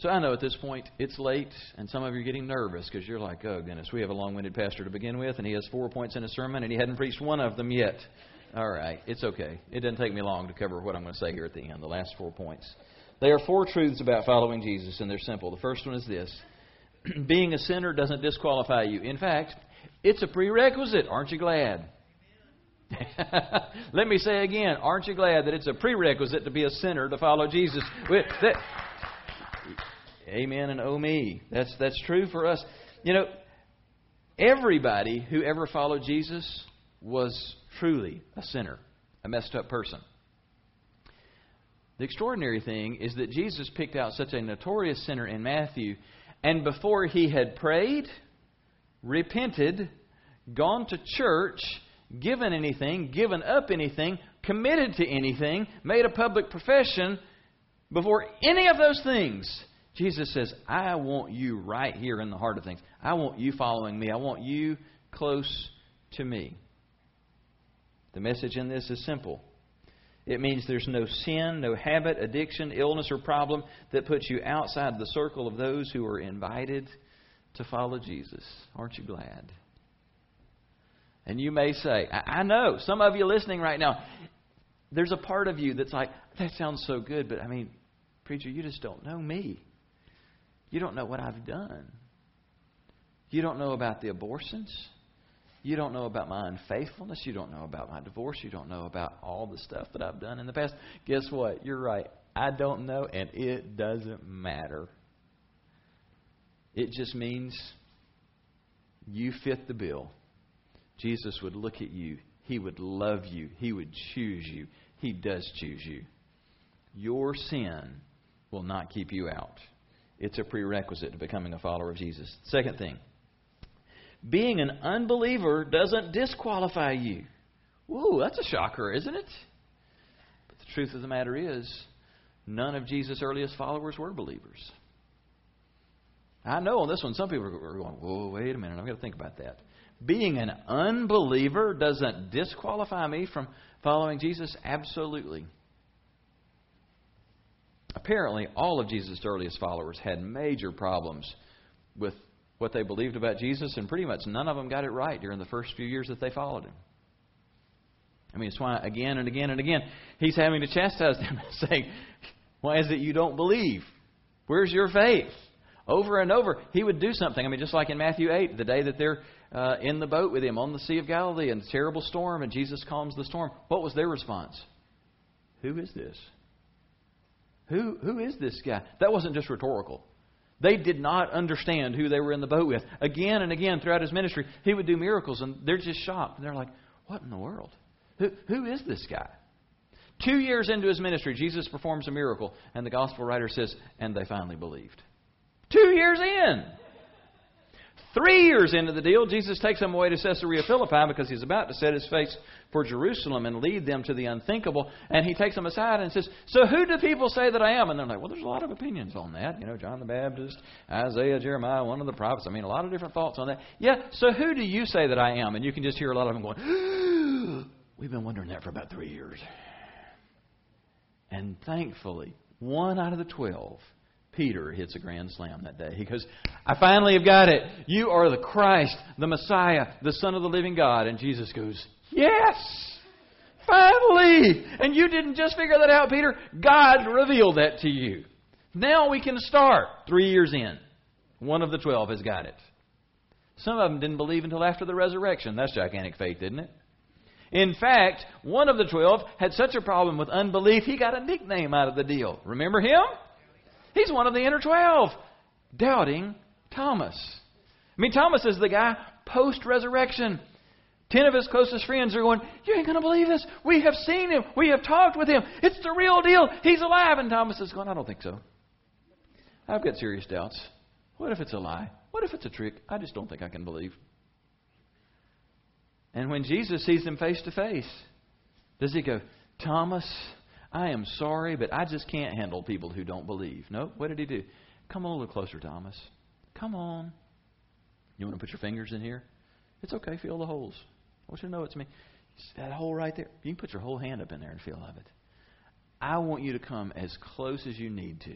So I know at this point it's late, and some of you are getting nervous because you're like, oh, goodness, we have a long winded pastor to begin with, and he has four points in a sermon, and he hadn't preached one of them yet. All right, it's okay. It doesn't take me long to cover what I'm going to say here at the end, the last four points. There are four truths about following Jesus, and they're simple. The first one is this [CLEARS THROAT] being a sinner doesn't disqualify you. In fact, it's a prerequisite. Aren't you glad? [LAUGHS] Let me say again, aren't you glad that it's a prerequisite to be a sinner to follow Jesus? Amen and oh me. That's that's true for us. You know, everybody who ever followed Jesus was truly a sinner, a messed up person. The extraordinary thing is that Jesus picked out such a notorious sinner in Matthew, and before he had prayed, repented, gone to church, given anything, given up anything, committed to anything, made a public profession, before any of those things, Jesus says, I want you right here in the heart of things. I want you following me. I want you close to me. The message in this is simple. It means there's no sin, no habit, addiction, illness, or problem that puts you outside the circle of those who are invited to follow Jesus. Aren't you glad? And you may say, I know, some of you listening right now, there's a part of you that's like, that sounds so good, but I mean, preacher, you just don't know me. You don't know what I've done. You don't know about the abortions. You don't know about my unfaithfulness. You don't know about my divorce. You don't know about all the stuff that I've done in the past. Guess what? You're right. I don't know, and it doesn't matter. It just means you fit the bill. Jesus would look at you. He would love you. He would choose you. He does choose you. Your sin will not keep you out. It's a prerequisite to becoming a follower of Jesus. Second thing, being an unbeliever doesn't disqualify you. Ooh, that's a shocker, isn't it? But the truth of the matter is, none of Jesus' earliest followers were believers. I know on this one, some people are going, whoa, wait a minute, I've got to think about that. Being an unbeliever doesn't disqualify me from following Jesus? Absolutely. Apparently, all of Jesus' earliest followers had major problems with what they believed about Jesus, and pretty much none of them got it right during the first few years that they followed him. I mean, it's why again and again and again he's having to chastise them, [LAUGHS] saying, Why is it you don't believe? Where's your faith? Over and over, he would do something. I mean, just like in Matthew 8, the day that they're uh, in the boat with him on the Sea of Galilee and the terrible storm, and Jesus calms the storm. What was their response? Who is this? Who, who is this guy? That wasn't just rhetorical. They did not understand who they were in the boat with. Again and again throughout his ministry, he would do miracles, and they're just shocked. And they're like, What in the world? Who, who is this guy? Two years into his ministry, Jesus performs a miracle, and the gospel writer says, And they finally believed. Two years in. Three years into the deal, Jesus takes them away to Caesarea Philippi because he's about to set his face for Jerusalem and lead them to the unthinkable. And he takes them aside and says, So who do people say that I am? And they're like, Well, there's a lot of opinions on that. You know, John the Baptist, Isaiah, Jeremiah, one of the prophets. I mean, a lot of different thoughts on that. Yeah, so who do you say that I am? And you can just hear a lot of them going, [GASPS] We've been wondering that for about three years. And thankfully, one out of the twelve Peter hits a grand slam that day. He goes, I finally have got it. You are the Christ, the Messiah, the Son of the living God. And Jesus goes, Yes! Finally! And you didn't just figure that out, Peter. God revealed that to you. Now we can start. Three years in. One of the twelve has got it. Some of them didn't believe until after the resurrection. That's gigantic faith, isn't it? In fact, one of the twelve had such a problem with unbelief, he got a nickname out of the deal. Remember him? He's one of the inner twelve. Doubting Thomas. I mean, Thomas is the guy post resurrection. Ten of his closest friends are going, You ain't going to believe this. We have seen him. We have talked with him. It's the real deal. He's alive. And Thomas is going, I don't think so. I've got serious doubts. What if it's a lie? What if it's a trick? I just don't think I can believe. And when Jesus sees him face to face, does he go, Thomas, I am sorry, but I just can't handle people who don't believe? No. What did he do? Come a little closer, Thomas. Come on. You want to put your fingers in here? It's okay. Feel the holes. I want you to know it's me. That hole right there. You can put your whole hand up in there and feel of it. I want you to come as close as you need to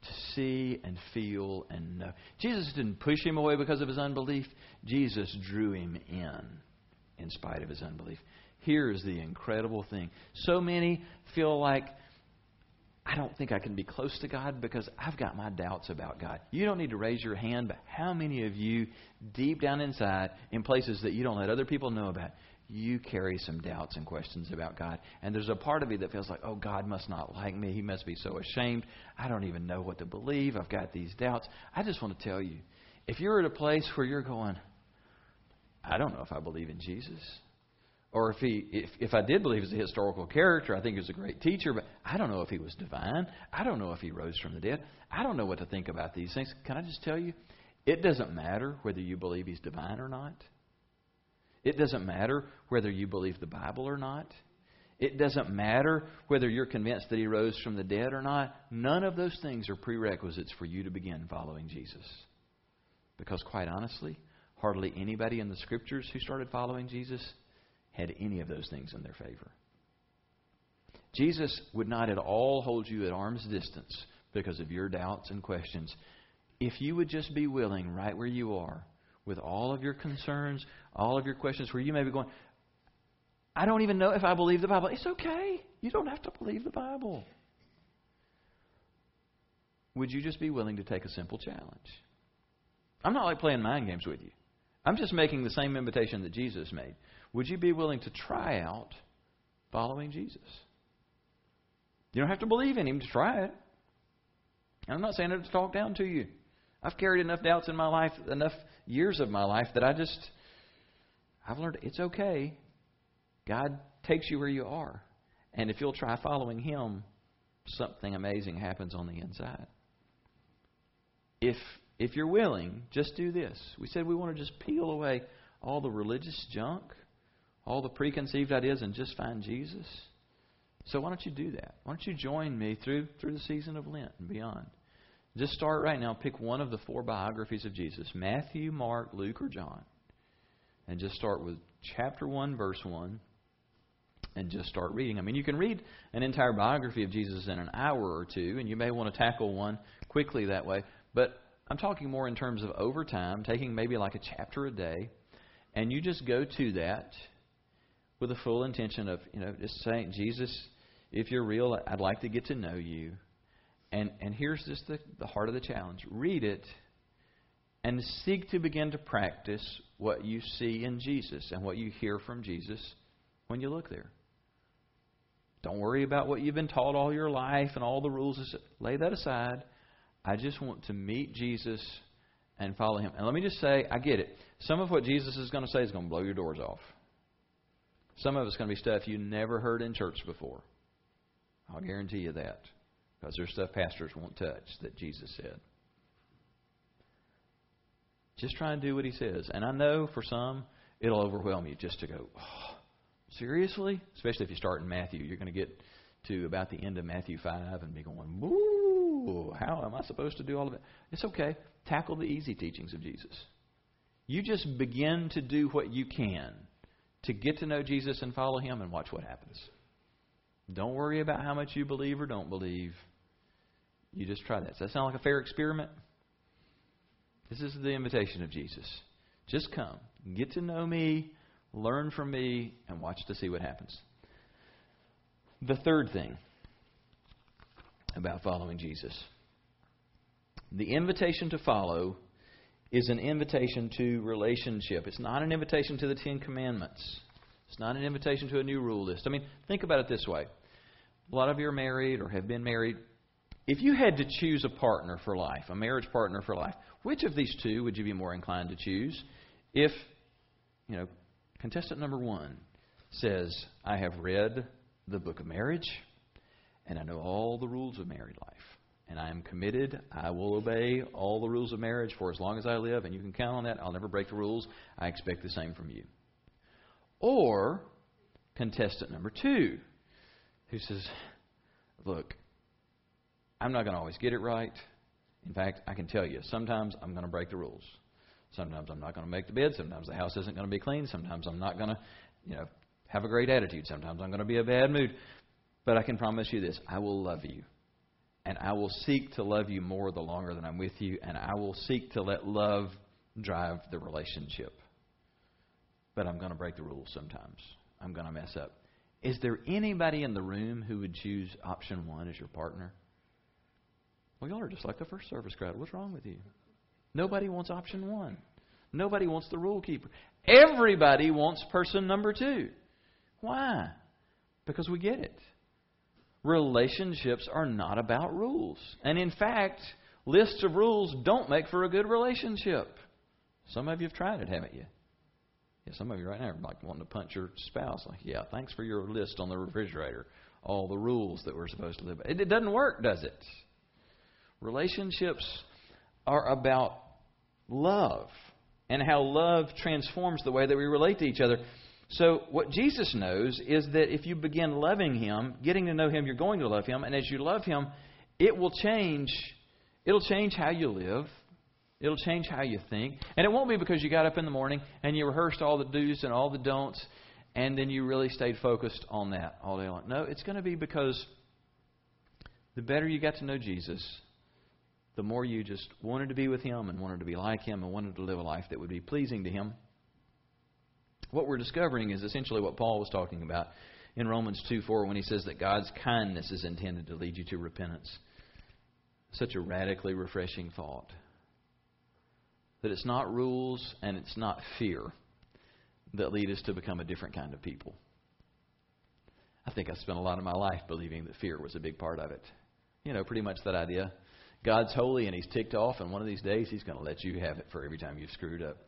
to see and feel and know. Jesus didn't push him away because of his unbelief. Jesus drew him in in spite of his unbelief. Here's the incredible thing. So many feel like I don't think I can be close to God because I've got my doubts about God. You don't need to raise your hand, but how many of you, deep down inside, in places that you don't let other people know about, you carry some doubts and questions about God. And there's a part of you that feels like, oh, God must not like me. He must be so ashamed. I don't even know what to believe. I've got these doubts. I just want to tell you if you're at a place where you're going, I don't know if I believe in Jesus. Or if he if, if I did believe he's a historical character, I think he was a great teacher, but I don't know if he was divine. I don't know if he rose from the dead. I don't know what to think about these things. Can I just tell you? It doesn't matter whether you believe he's divine or not. It doesn't matter whether you believe the Bible or not. It doesn't matter whether you're convinced that he rose from the dead or not. None of those things are prerequisites for you to begin following Jesus. Because, quite honestly, hardly anybody in the scriptures who started following Jesus had any of those things in their favor. Jesus would not at all hold you at arm's distance because of your doubts and questions. If you would just be willing, right where you are, with all of your concerns, all of your questions, where you may be going, I don't even know if I believe the Bible. It's okay. You don't have to believe the Bible. Would you just be willing to take a simple challenge? I'm not like playing mind games with you. I'm just making the same invitation that Jesus made. Would you be willing to try out following Jesus? You don't have to believe in Him to try it. I'm not saying it to talk down to you. I've carried enough doubts in my life, enough years of my life, that I just, I've learned it's okay. God takes you where you are. And if you'll try following Him, something amazing happens on the inside. If if you're willing, just do this. We said we want to just peel away all the religious junk, all the preconceived ideas, and just find Jesus. So why don't you do that? Why don't you join me through through the season of Lent and beyond? Just start right now. Pick one of the four biographies of Jesus Matthew, Mark, Luke, or John. And just start with chapter 1, verse 1, and just start reading. I mean, you can read an entire biography of Jesus in an hour or two, and you may want to tackle one quickly that way. But I'm talking more in terms of over time, taking maybe like a chapter a day, and you just go to that with a full intention of, you know, just saying, Jesus, if you're real, I'd like to get to know you. And and here's just the, the heart of the challenge. Read it and seek to begin to practice what you see in Jesus and what you hear from Jesus when you look there. Don't worry about what you've been taught all your life and all the rules. Lay that aside I just want to meet Jesus and follow him. And let me just say, I get it. Some of what Jesus is going to say is going to blow your doors off. Some of it's going to be stuff you never heard in church before. I'll guarantee you that. Because there's stuff pastors won't touch that Jesus said. Just try and do what he says. And I know for some, it'll overwhelm you just to go, oh, seriously? Especially if you start in Matthew. You're going to get to about the end of Matthew 5 and be going, woo how am I supposed to do all of it? It's okay. Tackle the easy teachings of Jesus. You just begin to do what you can to get to know Jesus and follow him and watch what happens. Don't worry about how much you believe or don't believe. You just try that. Does that sound like a fair experiment? This is the invitation of Jesus. Just come, get to know me, learn from me, and watch to see what happens. The third thing about following Jesus. The invitation to follow is an invitation to relationship. It's not an invitation to the Ten Commandments. It's not an invitation to a new rule list. I mean, think about it this way. A lot of you are married or have been married. If you had to choose a partner for life, a marriage partner for life, which of these two would you be more inclined to choose? If, you know, contestant number one says, I have read the book of marriage and I know all the rules of married life. And I am committed. I will obey all the rules of marriage for as long as I live, and you can count on that. I'll never break the rules. I expect the same from you. Or contestant number two, who says, Look, I'm not going to always get it right. In fact, I can tell you, sometimes I'm going to break the rules. Sometimes I'm not going to make the bed. Sometimes the house isn't going to be clean. Sometimes I'm not going to, you know, have a great attitude. Sometimes I'm going to be a bad mood. But I can promise you this I will love you. And I will seek to love you more the longer that I'm with you. And I will seek to let love drive the relationship. But I'm going to break the rules sometimes. I'm going to mess up. Is there anybody in the room who would choose option one as your partner? Well, y'all are just like the first service crowd. What's wrong with you? Nobody wants option one. Nobody wants the rule keeper. Everybody wants person number two. Why? Because we get it. Relationships are not about rules. And in fact, lists of rules don't make for a good relationship. Some of you have tried it, haven't you? Yeah, some of you right now are like wanting to punch your spouse. Like, yeah, thanks for your list on the refrigerator. All the rules that we're supposed to live by. It, it doesn't work, does it? Relationships are about love and how love transforms the way that we relate to each other. So, what Jesus knows is that if you begin loving Him, getting to know Him, you're going to love Him, and as you love Him, it will change. It'll change how you live. It'll change how you think. And it won't be because you got up in the morning and you rehearsed all the do's and all the don'ts, and then you really stayed focused on that all day long. No, it's going to be because the better you got to know Jesus, the more you just wanted to be with Him and wanted to be like Him and wanted to live a life that would be pleasing to Him. What we're discovering is essentially what Paul was talking about in Romans 2 4 when he says that God's kindness is intended to lead you to repentance. Such a radically refreshing thought. That it's not rules and it's not fear that lead us to become a different kind of people. I think I spent a lot of my life believing that fear was a big part of it. You know, pretty much that idea. God's holy and He's ticked off, and one of these days He's going to let you have it for every time you've screwed up.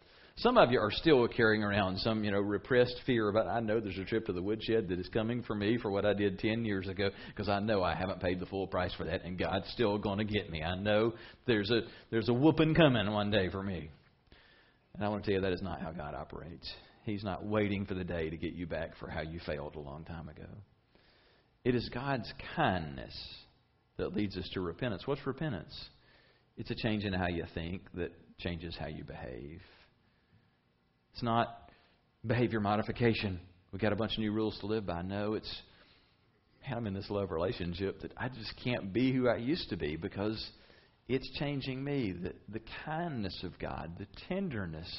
Some of you are still carrying around some, you know, repressed fear about. I know there's a trip to the woodshed that is coming for me for what I did ten years ago because I know I haven't paid the full price for that, and God's still going to get me. I know there's a there's a whooping coming one day for me. And I want to tell you that is not how God operates. He's not waiting for the day to get you back for how you failed a long time ago. It is God's kindness that leads us to repentance. What's repentance? It's a change in how you think that changes how you behave. It's not behavior modification. We've got a bunch of new rules to live by. No, it's, man, I'm in this love relationship that I just can't be who I used to be because it's changing me. The, the kindness of God, the tenderness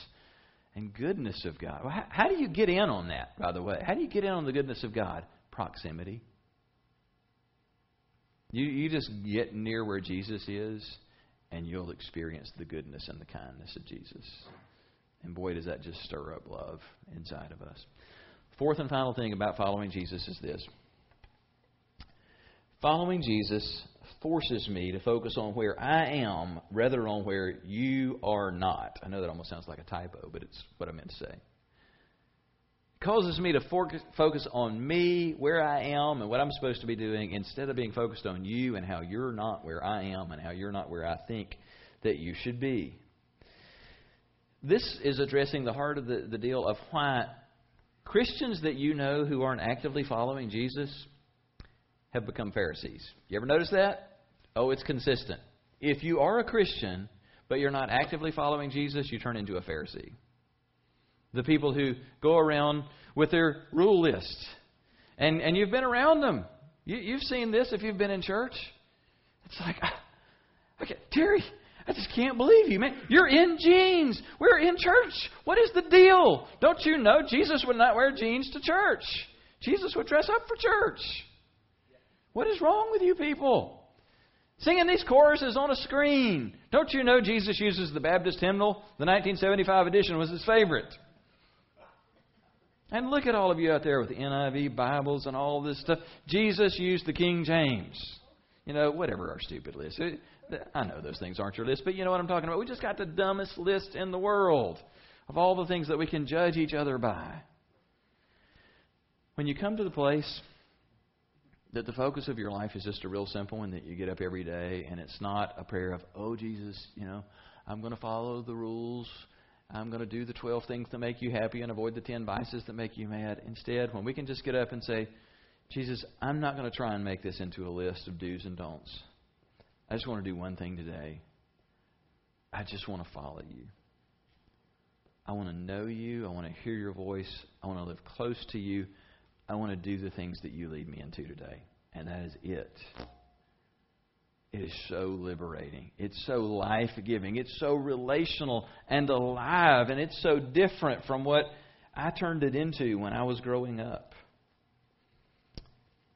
and goodness of God. Well, how, how do you get in on that, by the way? How do you get in on the goodness of God? Proximity. You, you just get near where Jesus is, and you'll experience the goodness and the kindness of Jesus. And boy, does that just stir up love inside of us. Fourth and final thing about following Jesus is this following Jesus forces me to focus on where I am rather on where you are not. I know that almost sounds like a typo, but it's what I meant to say. Causes me to focus on me, where I am, and what I'm supposed to be doing instead of being focused on you and how you're not where I am and how you're not where I think that you should be. This is addressing the heart of the, the deal of why Christians that you know who aren't actively following Jesus have become Pharisees. You ever notice that? Oh, it's consistent. If you are a Christian, but you're not actively following Jesus, you turn into a Pharisee. The people who go around with their rule lists. And, and you've been around them. You, you've seen this if you've been in church. It's like, ah, okay, Terry, I just can't believe you, man. You're in jeans. We're in church. What is the deal? Don't you know Jesus would not wear jeans to church? Jesus would dress up for church. What is wrong with you people? Singing these choruses on a screen. Don't you know Jesus uses the Baptist hymnal? The 1975 edition was his favorite. And look at all of you out there with the NIV Bibles and all this stuff. Jesus used the King James. You know, whatever our stupid list. I know those things aren't your list, but you know what I'm talking about. We just got the dumbest list in the world. of all the things that we can judge each other by. When you come to the place that the focus of your life is just a real simple one that you get up every day and it's not a prayer of, oh, Jesus, you know, I'm going to follow the rules. I'm going to do the 12 things that make you happy and avoid the 10 vices that make you mad. Instead, when we can just get up and say, Jesus, I'm not going to try and make this into a list of do's and don'ts. I just want to do one thing today. I just want to follow you. I want to know you. I want to hear your voice. I want to live close to you. I want to do the things that you lead me into today. And that is it. It is so liberating. It's so life giving. It's so relational and alive. And it's so different from what I turned it into when I was growing up.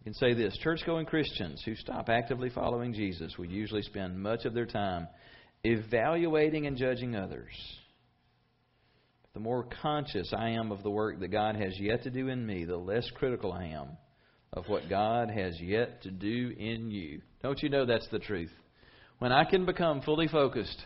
Can say this church going Christians who stop actively following Jesus will usually spend much of their time evaluating and judging others. The more conscious I am of the work that God has yet to do in me, the less critical I am of what God has yet to do in you. Don't you know that's the truth? When I can become fully focused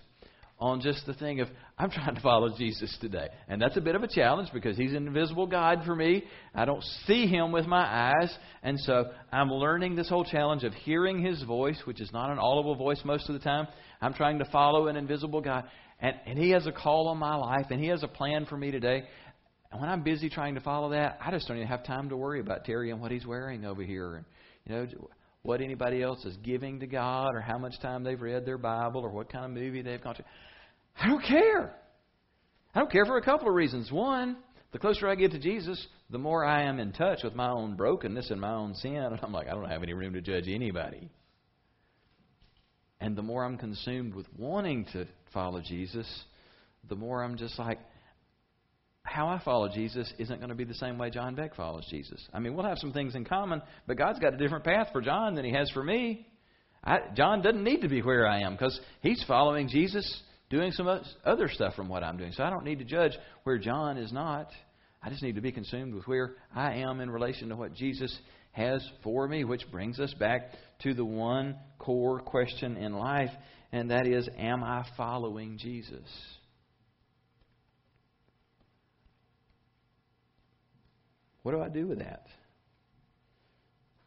on just the thing of, I'm trying to follow Jesus today. And that's a bit of a challenge because He's an invisible God for me. I don't see Him with my eyes. And so I'm learning this whole challenge of hearing His voice, which is not an audible voice most of the time. I'm trying to follow an invisible God. And, and He has a call on my life, and He has a plan for me today. And when I'm busy trying to follow that, I just don't even have time to worry about Terry and what he's wearing over here, and you know what anybody else is giving to God, or how much time they've read their Bible, or what kind of movie they've gone to. I don't care. I don't care for a couple of reasons. One, the closer I get to Jesus, the more I am in touch with my own brokenness and my own sin, and I'm like, I don't have any room to judge anybody. And the more I'm consumed with wanting to follow Jesus, the more I'm just like, how I follow Jesus isn't going to be the same way John Beck follows Jesus. I mean, we'll have some things in common, but God's got a different path for John than He has for me. I, John doesn't need to be where I am because he's following Jesus, doing some other stuff from what I'm doing. So I don't need to judge where John is not. I just need to be consumed with where I am in relation to what Jesus has for me, which brings us back to the one core question in life, and that is Am I following Jesus? What do I do with that?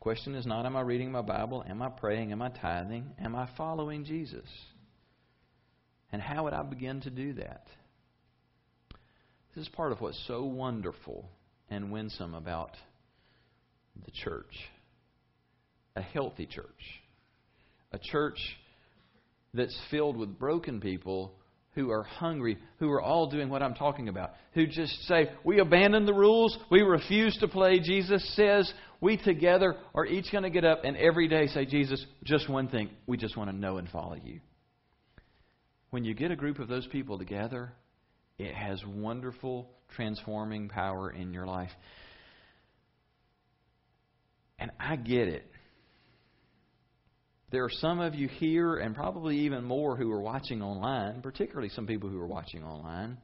Question is not am I reading my Bible? Am I praying? Am I tithing? Am I following Jesus? And how would I begin to do that? This is part of what's so wonderful and winsome about the church. A healthy church. A church that's filled with broken people who are hungry, who are all doing what I'm talking about, who just say, We abandon the rules, we refuse to play. Jesus says, we together are each going to get up and every day say, Jesus, just one thing, we just want to know and follow you. When you get a group of those people together, it has wonderful transforming power in your life. And I get it. There are some of you here, and probably even more who are watching online, particularly some people who are watching online,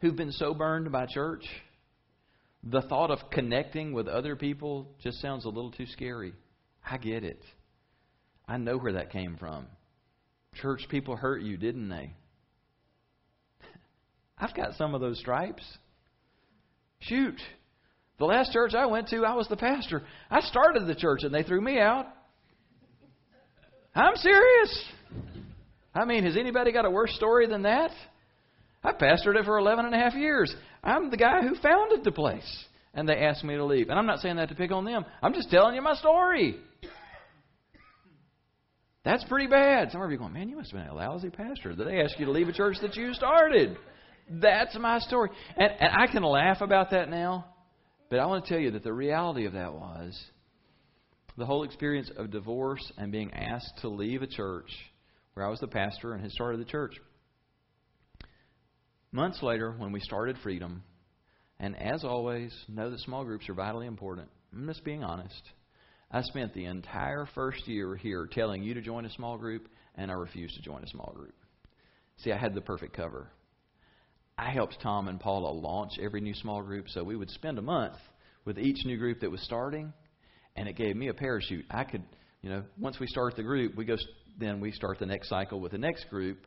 who've been so burned by church. The thought of connecting with other people just sounds a little too scary. I get it. I know where that came from. Church people hurt you, didn't they? [LAUGHS] I've got some of those stripes. Shoot. The last church I went to, I was the pastor. I started the church and they threw me out. I'm serious. I mean, has anybody got a worse story than that? I pastored it for 11 and a half years. I'm the guy who founded the place. And they asked me to leave. And I'm not saying that to pick on them. I'm just telling you my story. That's pretty bad. Some of you are going, man, you must have been a lousy pastor. Did they ask you to leave a church that you started. That's my story. And, and I can laugh about that now. But I want to tell you that the reality of that was the whole experience of divorce and being asked to leave a church where I was the pastor and had started the church. Months later, when we started Freedom, and as always, know that small groups are vitally important. I'm just being honest. I spent the entire first year here telling you to join a small group, and I refused to join a small group. See, I had the perfect cover. I helped Tom and Paula launch every new small group, so we would spend a month with each new group that was starting, and it gave me a parachute. I could, you know, once we start the group, we go then we start the next cycle with the next group,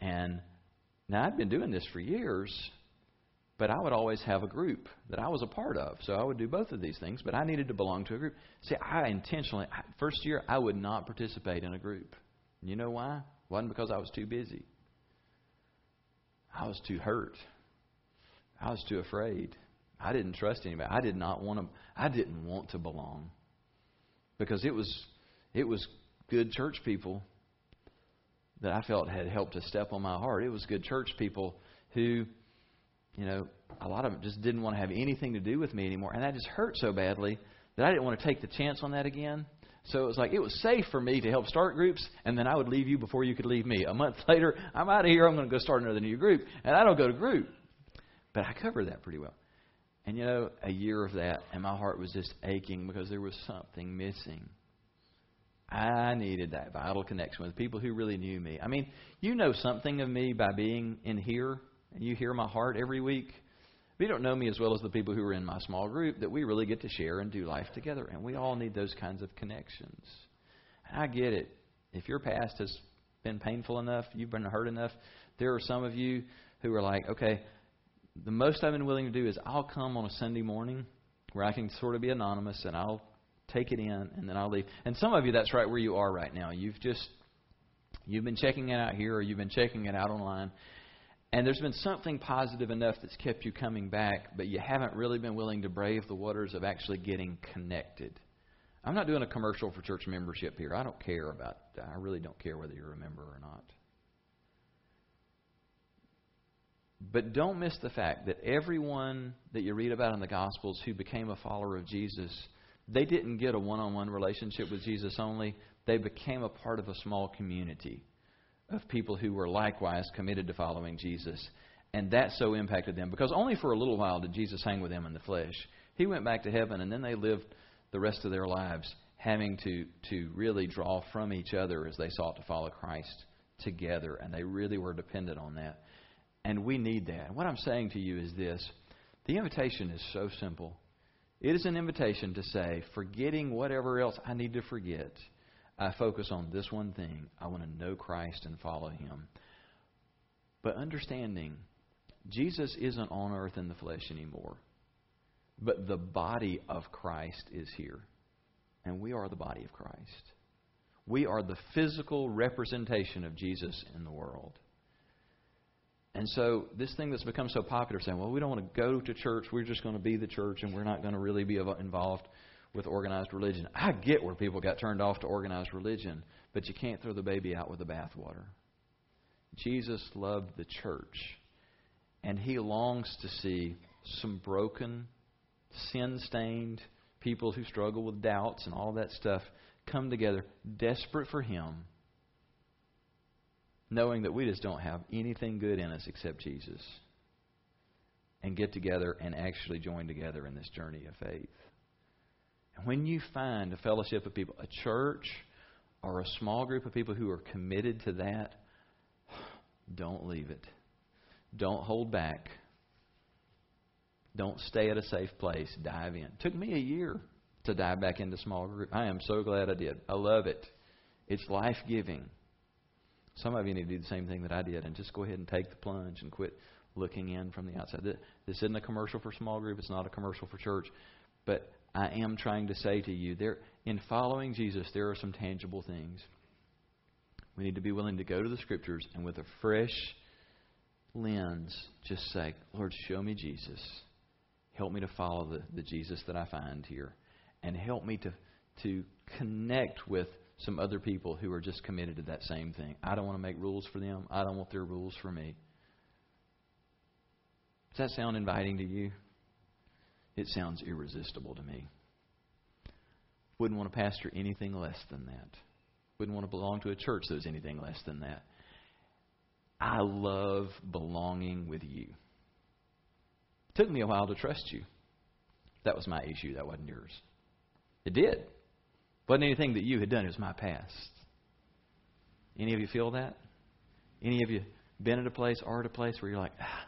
and Now, I've been doing this for years, but I would always have a group that I was a part of. So I would do both of these things, but I needed to belong to a group. See, I intentionally, first year, I would not participate in a group. You know why? It wasn't because I was too busy. I was too hurt. I was too afraid. I didn't trust anybody. I did not want to. I didn't want to belong because it was it was good church people that I felt had helped to step on my heart. It was good church people who, you know, a lot of them just didn't want to have anything to do with me anymore, and that just hurt so badly that I didn't want to take the chance on that again. So it was like it was safe for me to help start groups, and then I would leave you before you could leave me. A month [LAUGHS] later, I'm out of here. I'm going to go start another new group, and I don't go to group, but I covered that pretty well. And you know, a year of that, and my heart was just aching because there was something missing. I needed that vital connection with people who really knew me. I mean, you know something of me by being in here, and you hear my heart every week. But you don't know me as well as the people who are in my small group that we really get to share and do life together. And we all need those kinds of connections. And I get it. If your past has been painful enough, you've been hurt enough, there are some of you who are like, okay, the most I've been willing to do is I'll come on a Sunday morning where I can sort of be anonymous and I'll take it in and then I'll leave. And some of you, that's right where you are right now. You've just you've been checking it out here or you've been checking it out online, and there's been something positive enough that's kept you coming back, but you haven't really been willing to brave the waters of actually getting connected. I'm not doing a commercial for church membership here. I don't care about that. I really don't care whether you're a member or not. But don't miss the fact that everyone that you read about in the Gospels who became a follower of Jesus, they didn't get a one on one relationship with Jesus only. They became a part of a small community of people who were likewise committed to following Jesus. And that so impacted them because only for a little while did Jesus hang with them in the flesh. He went back to heaven, and then they lived the rest of their lives having to, to really draw from each other as they sought to follow Christ together. And they really were dependent on that. And we need that. What I'm saying to you is this the invitation is so simple. It is an invitation to say, forgetting whatever else I need to forget I focus on this one thing. I want to know Christ and follow Him. But understanding, Jesus isn't on earth in the flesh anymore. But the body of Christ is here. And we are the body of Christ. We are the physical representation of Jesus in the world. And so, this thing that's become so popular, saying, well, we don't want to go to church, we're just going to be the church, and we're not going to really be involved with organized religion. I get where people got turned off to organized religion, but you can't throw the baby out with the bathwater. Jesus loved the church, and he longs to see some broken, sin stained people who struggle with doubts and all that stuff come together, desperate for him, knowing that we just don't have anything good in us except Jesus, and get together and actually join together in this journey of faith. And when you find a fellowship of people, a church or a small group of people who are committed to that, [SIGHS] don't leave it. Don't hold back. Don't stay at a safe place. Dive in. It took me a year to dive back into small group. I am so glad I did. I love it. It's life giving. Some of you need to do the same thing that I did and just go ahead and take the plunge and quit looking in from the outside. This isn't a commercial for small group. It's not a commercial for church. But I am trying to say to you, there in following Jesus, there are some tangible things. We need to be willing to go to the scriptures and with a fresh lens just say, Lord, show me Jesus. Help me to follow the, the Jesus that I find here. And help me to, to connect with some other people who are just committed to that same thing. I don't want to make rules for them. I don't want their rules for me. Does that sound inviting to you? It sounds irresistible to me. Wouldn't want to pastor anything less than that. Wouldn't want to belong to a church that was anything less than that. I love belonging with you. It took me a while to trust you. That was my issue. That wasn't yours. It did. Wasn't anything that you had done. It was my past. Any of you feel that? Any of you been at a place or at a place where you're like, ah,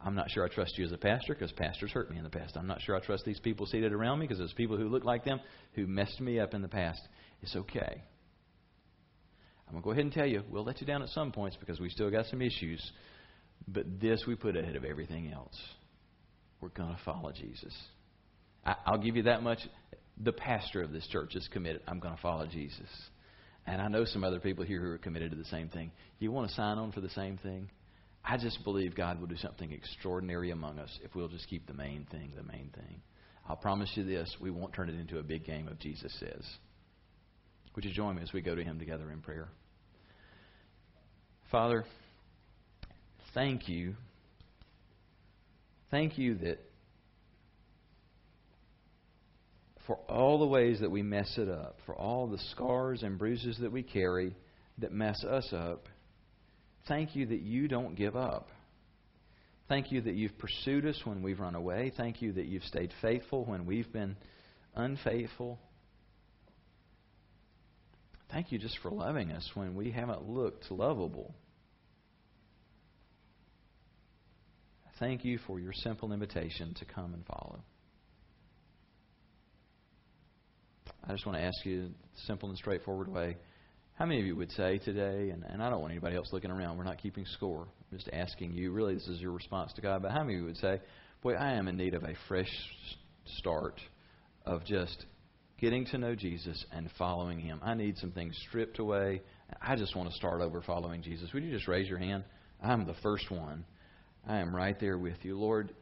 I'm not sure I trust you as a pastor because pastors hurt me in the past. I'm not sure I trust these people seated around me because there's people who look like them who messed me up in the past. It's okay. I'm going to go ahead and tell you, we'll let you down at some points because we still got some issues. But this we put ahead of everything else. We're going to follow Jesus. I, I'll give you that much. The pastor of this church is committed. I'm going to follow Jesus. And I know some other people here who are committed to the same thing. You want to sign on for the same thing? I just believe God will do something extraordinary among us if we'll just keep the main thing the main thing. I'll promise you this we won't turn it into a big game of Jesus says. Would you join me as we go to Him together in prayer? Father, thank you. Thank you that for all the ways that we mess it up, for all the scars and bruises that we carry that mess us up, thank you that you don't give up. Thank you that you've pursued us when we've run away. Thank you that you've stayed faithful when we've been unfaithful. Thank you just for loving us when we haven't looked lovable. Thank you for your simple invitation to come and follow. I just want to ask you, simple and straightforward way, how many of you would say today, and, and I don't want anybody else looking around, we're not keeping score. I'm just asking you, really, this is your response to God, but how many of you would say, boy, I am in need of a fresh start of just getting to know Jesus and following Him? I need some things stripped away. I just want to start over following Jesus. Would you just raise your hand? I'm the first one. I am right there with you. Lord,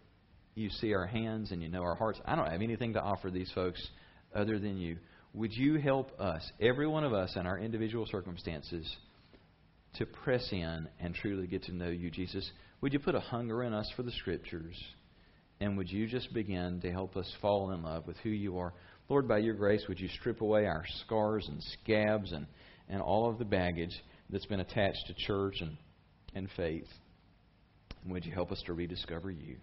you see our hands and you know our hearts. I don't have anything to offer these folks other than you. Would you help us, every one of us in our individual circumstances, to press in and truly get to know you, Jesus? Would you put a hunger in us for the Scriptures? And would you just begin to help us fall in love with who you are? Lord, by your grace, would you strip away our scars and scabs and, and all of the baggage that's been attached to church and, and faith? And would you help us to rediscover you?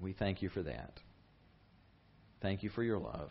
We thank you for that. Thank you for your love.